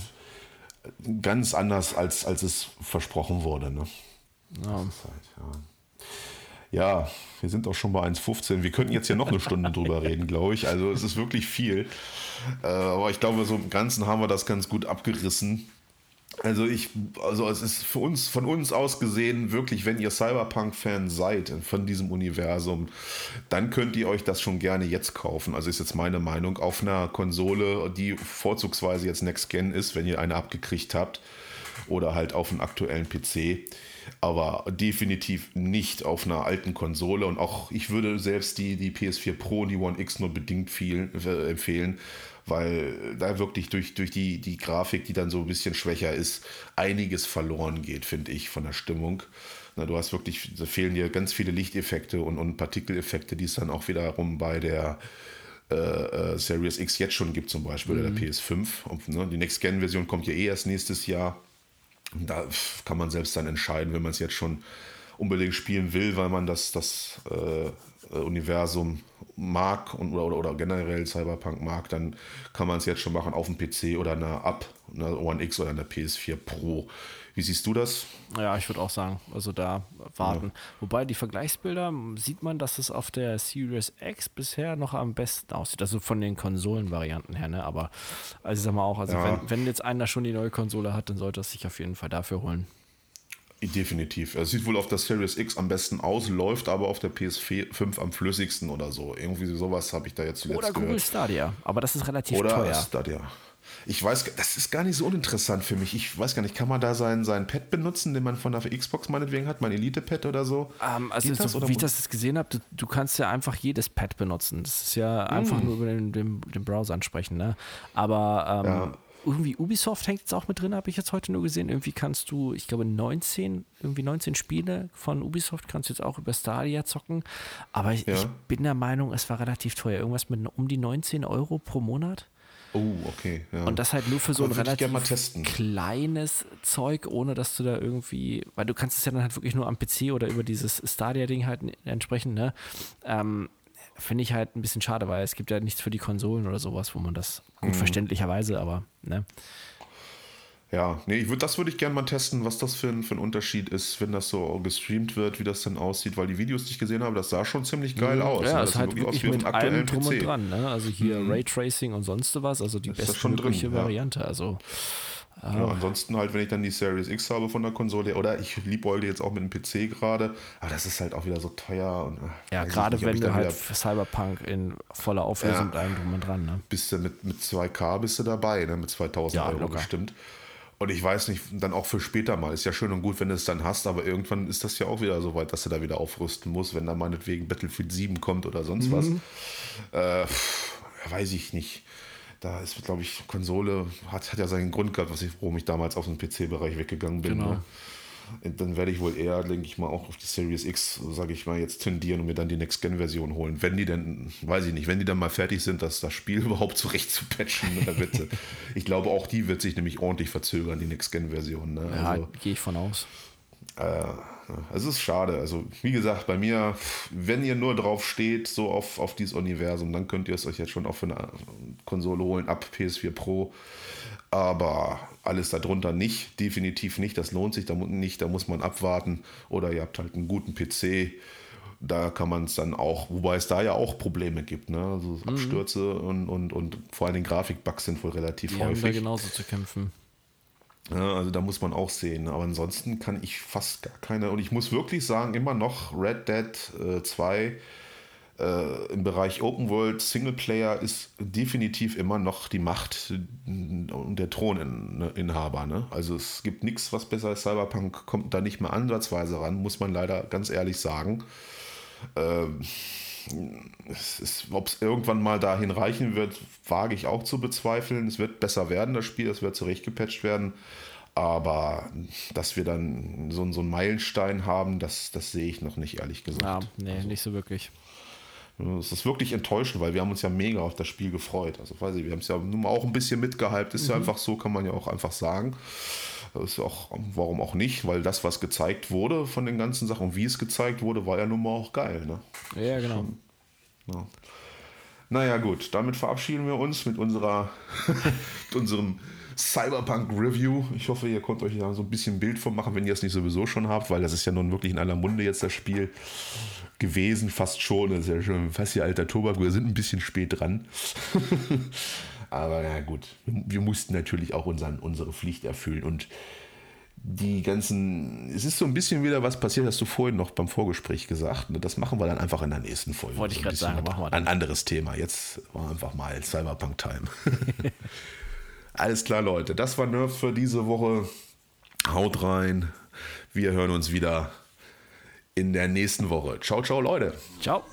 ganz anders, als, als es versprochen wurde. Ne? Ja. Halt, ja. Ja, wir sind auch schon bei 1,15. Wir könnten jetzt hier noch eine Stunde drüber reden, glaube ich. Also es ist wirklich viel. Äh, aber ich glaube, so im Ganzen haben wir das ganz gut abgerissen. Also ich, also es ist für uns, von uns aus gesehen, wirklich, wenn ihr Cyberpunk-Fan seid von diesem Universum, dann könnt ihr euch das schon gerne jetzt kaufen. Also ist jetzt meine Meinung, auf einer Konsole, die vorzugsweise jetzt Next Gen ist, wenn ihr eine abgekriegt habt, oder halt auf einem aktuellen PC aber definitiv nicht auf einer alten Konsole. Und auch ich würde selbst die, die PS4 Pro und die One X nur bedingt viel, äh, empfehlen, weil da wirklich durch, durch die, die Grafik, die dann so ein bisschen schwächer ist, einiges verloren geht, finde ich, von der Stimmung. Na, du hast wirklich, da fehlen dir ganz viele Lichteffekte und, und Partikeleffekte, die es dann auch wiederum bei der äh, äh Series X jetzt schon gibt, zum Beispiel, mhm. oder der PS5. Und, ne, die Next-Gen-Version kommt ja eh erst nächstes Jahr. Da kann man selbst dann entscheiden, wenn man es jetzt schon unbedingt spielen will, weil man das, das äh, Universum mag und, oder, oder generell Cyberpunk mag, dann kann man es jetzt schon machen auf dem PC oder einer App, einer One X oder einer PS4 Pro. Wie siehst du das? Ja, ich würde auch sagen, also da warten. Ja. Wobei die Vergleichsbilder sieht man, dass es auf der Series X bisher noch am besten aussieht. Also von den Konsolenvarianten her, ne? Aber also ich sag mal auch, also ja. wenn, wenn jetzt einer schon die neue Konsole hat, dann sollte er sich auf jeden Fall dafür holen. Definitiv. Es sieht wohl auf der Series X am besten aus, läuft aber auf der PS5 am flüssigsten oder so. Irgendwie sowas habe ich da jetzt zuletzt Oder Google gehört. Stadia, aber das ist relativ oder teuer. Stadia. Ich weiß, das ist gar nicht so uninteressant für mich. Ich weiß gar nicht, kann man da sein, sein Pad benutzen, den man von der Xbox meinetwegen hat, mein Elite-Pad oder so? Um, ähm, also, das, so, wie ich das gesehen habe, du, du, kannst ja einfach jedes Pad benutzen. Das ist ja mm. einfach nur über den, den, den, Browser ansprechen. Ne? Aber ähm, ja. irgendwie Ubisoft hängt jetzt auch mit drin, habe ich jetzt heute nur gesehen. Irgendwie kannst du, ich glaube, 19, irgendwie 19 Spiele von Ubisoft kannst du jetzt auch über Stadia zocken. Aber ich, ja. ich bin der Meinung, es war relativ teuer. Irgendwas mit um die 19 Euro pro Monat. Oh, okay. Ja. Und das halt nur für so ein relativ kleines Zeug, ohne dass du da irgendwie, weil du kannst es ja dann halt wirklich nur am PC oder über dieses Stadia-Ding halt entsprechend, ne? Ähm, Finde ich halt ein bisschen schade, weil es gibt ja nichts für die Konsolen oder sowas, wo man das gut mhm. verständlicherweise, aber, ne? Ja, nee, ich würd, das würde ich gerne mal testen, was das für ein, für ein Unterschied ist, wenn das so gestreamt wird, wie das dann aussieht, weil die Videos, die ich gesehen habe, das sah schon ziemlich geil aus. Ja, es ist halt sieht wirklich auf mit allem drum und PC. dran. Ne? Also hier Raytracing und sonst was, also die Ist das beste schon drin, mögliche ja. Variante. Also Ja, ansonsten halt, wenn ich dann die Series X habe von der Konsole, oder ich liebäugle jetzt auch mit dem PC gerade, aber das ist halt auch wieder so teuer. Und, äh, ja, gerade nicht, wenn du halt für Cyberpunk in voller Auflösung Ja. mit allem drum und dran. Ne? bist du mit, mit 2K bist du dabei, ne? mit 2000 Ja, Euro locker. bestimmt. Und ich weiß nicht, dann auch für später mal. Ist ja schön und gut, wenn du es dann hast, aber irgendwann ist das ja auch wieder so weit, dass du da wieder aufrüsten musst, wenn da meinetwegen Battlefield 7 kommt oder sonst was. Mhm. Äh, pff, weiß ich nicht. Da ist, glaube ich, Konsole hat, hat ja seinen Grund gehabt, was ich, warum ich damals aus dem PC-Bereich weggegangen bin. Genau. Ne? Und Dann werde ich wohl eher, denke ich mal, auch auf die Series X, sage ich mal, jetzt tendieren und mir dann die Next-Gen-Version holen. Wenn die denn, weiß ich nicht, wenn die dann mal fertig sind, das, das Spiel überhaupt zurecht zu patchen. Wird, sie- ich glaube, auch die wird sich nämlich ordentlich verzögern, die Next-Gen-Version. Ne? Ja, Also, gehe ich von aus. äh, es ist schade. Also, wie gesagt, bei mir, wenn ihr nur drauf steht, so auf, auf dieses Universum, dann könnt ihr es euch jetzt schon auch für eine Konsole holen, ab PS4 Pro. Aber alles darunter nicht, definitiv nicht. Das lohnt sich da nicht, da muss man abwarten. Oder ihr habt halt einen guten PC. Da kann man es dann auch, wobei es da ja auch Probleme gibt, ne? Also Mhm. Abstürze und, und, und vor allem Grafikbugs sind wohl relativ Die haben da häufig. genauso zu kämpfen. Ja, also da muss man auch sehen. Aber ansonsten kann ich fast gar keine. Und ich muss wirklich sagen, immer noch Red Dead äh, 2 äh, im Bereich Open World Singleplayer ist definitiv immer noch die Macht äh, der Throninhaber. Ne? Also es gibt nichts, was besser als Cyberpunk kommt da nicht mehr ansatzweise ran, muss man leider ganz ehrlich sagen. Ähm, ob es irgendwann mal dahin reichen wird, wage ich auch zu bezweifeln. Es wird besser werden, das Spiel, es wird zurechtgepatcht werden. Aber dass wir dann so, so einen Meilenstein haben, das, das sehe ich noch nicht, ehrlich gesagt. Ja, nee, nicht so wirklich. Es ist wirklich enttäuschend, weil wir haben uns ja mega auf das Mal gefreut. Also weiß ich, wir haben es ja nun mal auch ein bisschen mitgehypt. Ist ja einfach so, kann man ja auch einfach sagen. Ist auch, warum auch nicht, weil das, was gezeigt wurde von den ganzen Sachen und wie es gezeigt wurde, war ja nun mal auch geil. Ne? Ja, genau. Ja. Naja, gut, damit verabschieden wir uns mit unserer mit unserem Cyberpunk Review. Ich hoffe, ihr könnt euch da so ein bisschen ein Bild von machen, wenn ihr es nicht sowieso schon habt, weil das ist ja nun wirklich in aller Munde jetzt das Spiel gewesen, fast schon. Das ist ja schon fast hier alter Tobak. Wir sind ein bisschen spät dran. Aber na gut, wir mussten natürlich auch unseren, unsere Pflicht erfüllen und die ganzen, es ist so ein bisschen wieder was passiert, hast du vorhin noch beim Vorgespräch gesagt. ne? Das machen wir dann einfach in der nächsten Folge. Wollte ich gerade sagen, machen wir dann. Ein anderes Thema. Jetzt war einfach mal Cyberpunk-Time. Alles klar, Leute. Das war Nerf für diese Woche. Haut rein. Wir hören uns wieder in der nächsten Woche. Ciao, ciao, Leute. Ciao.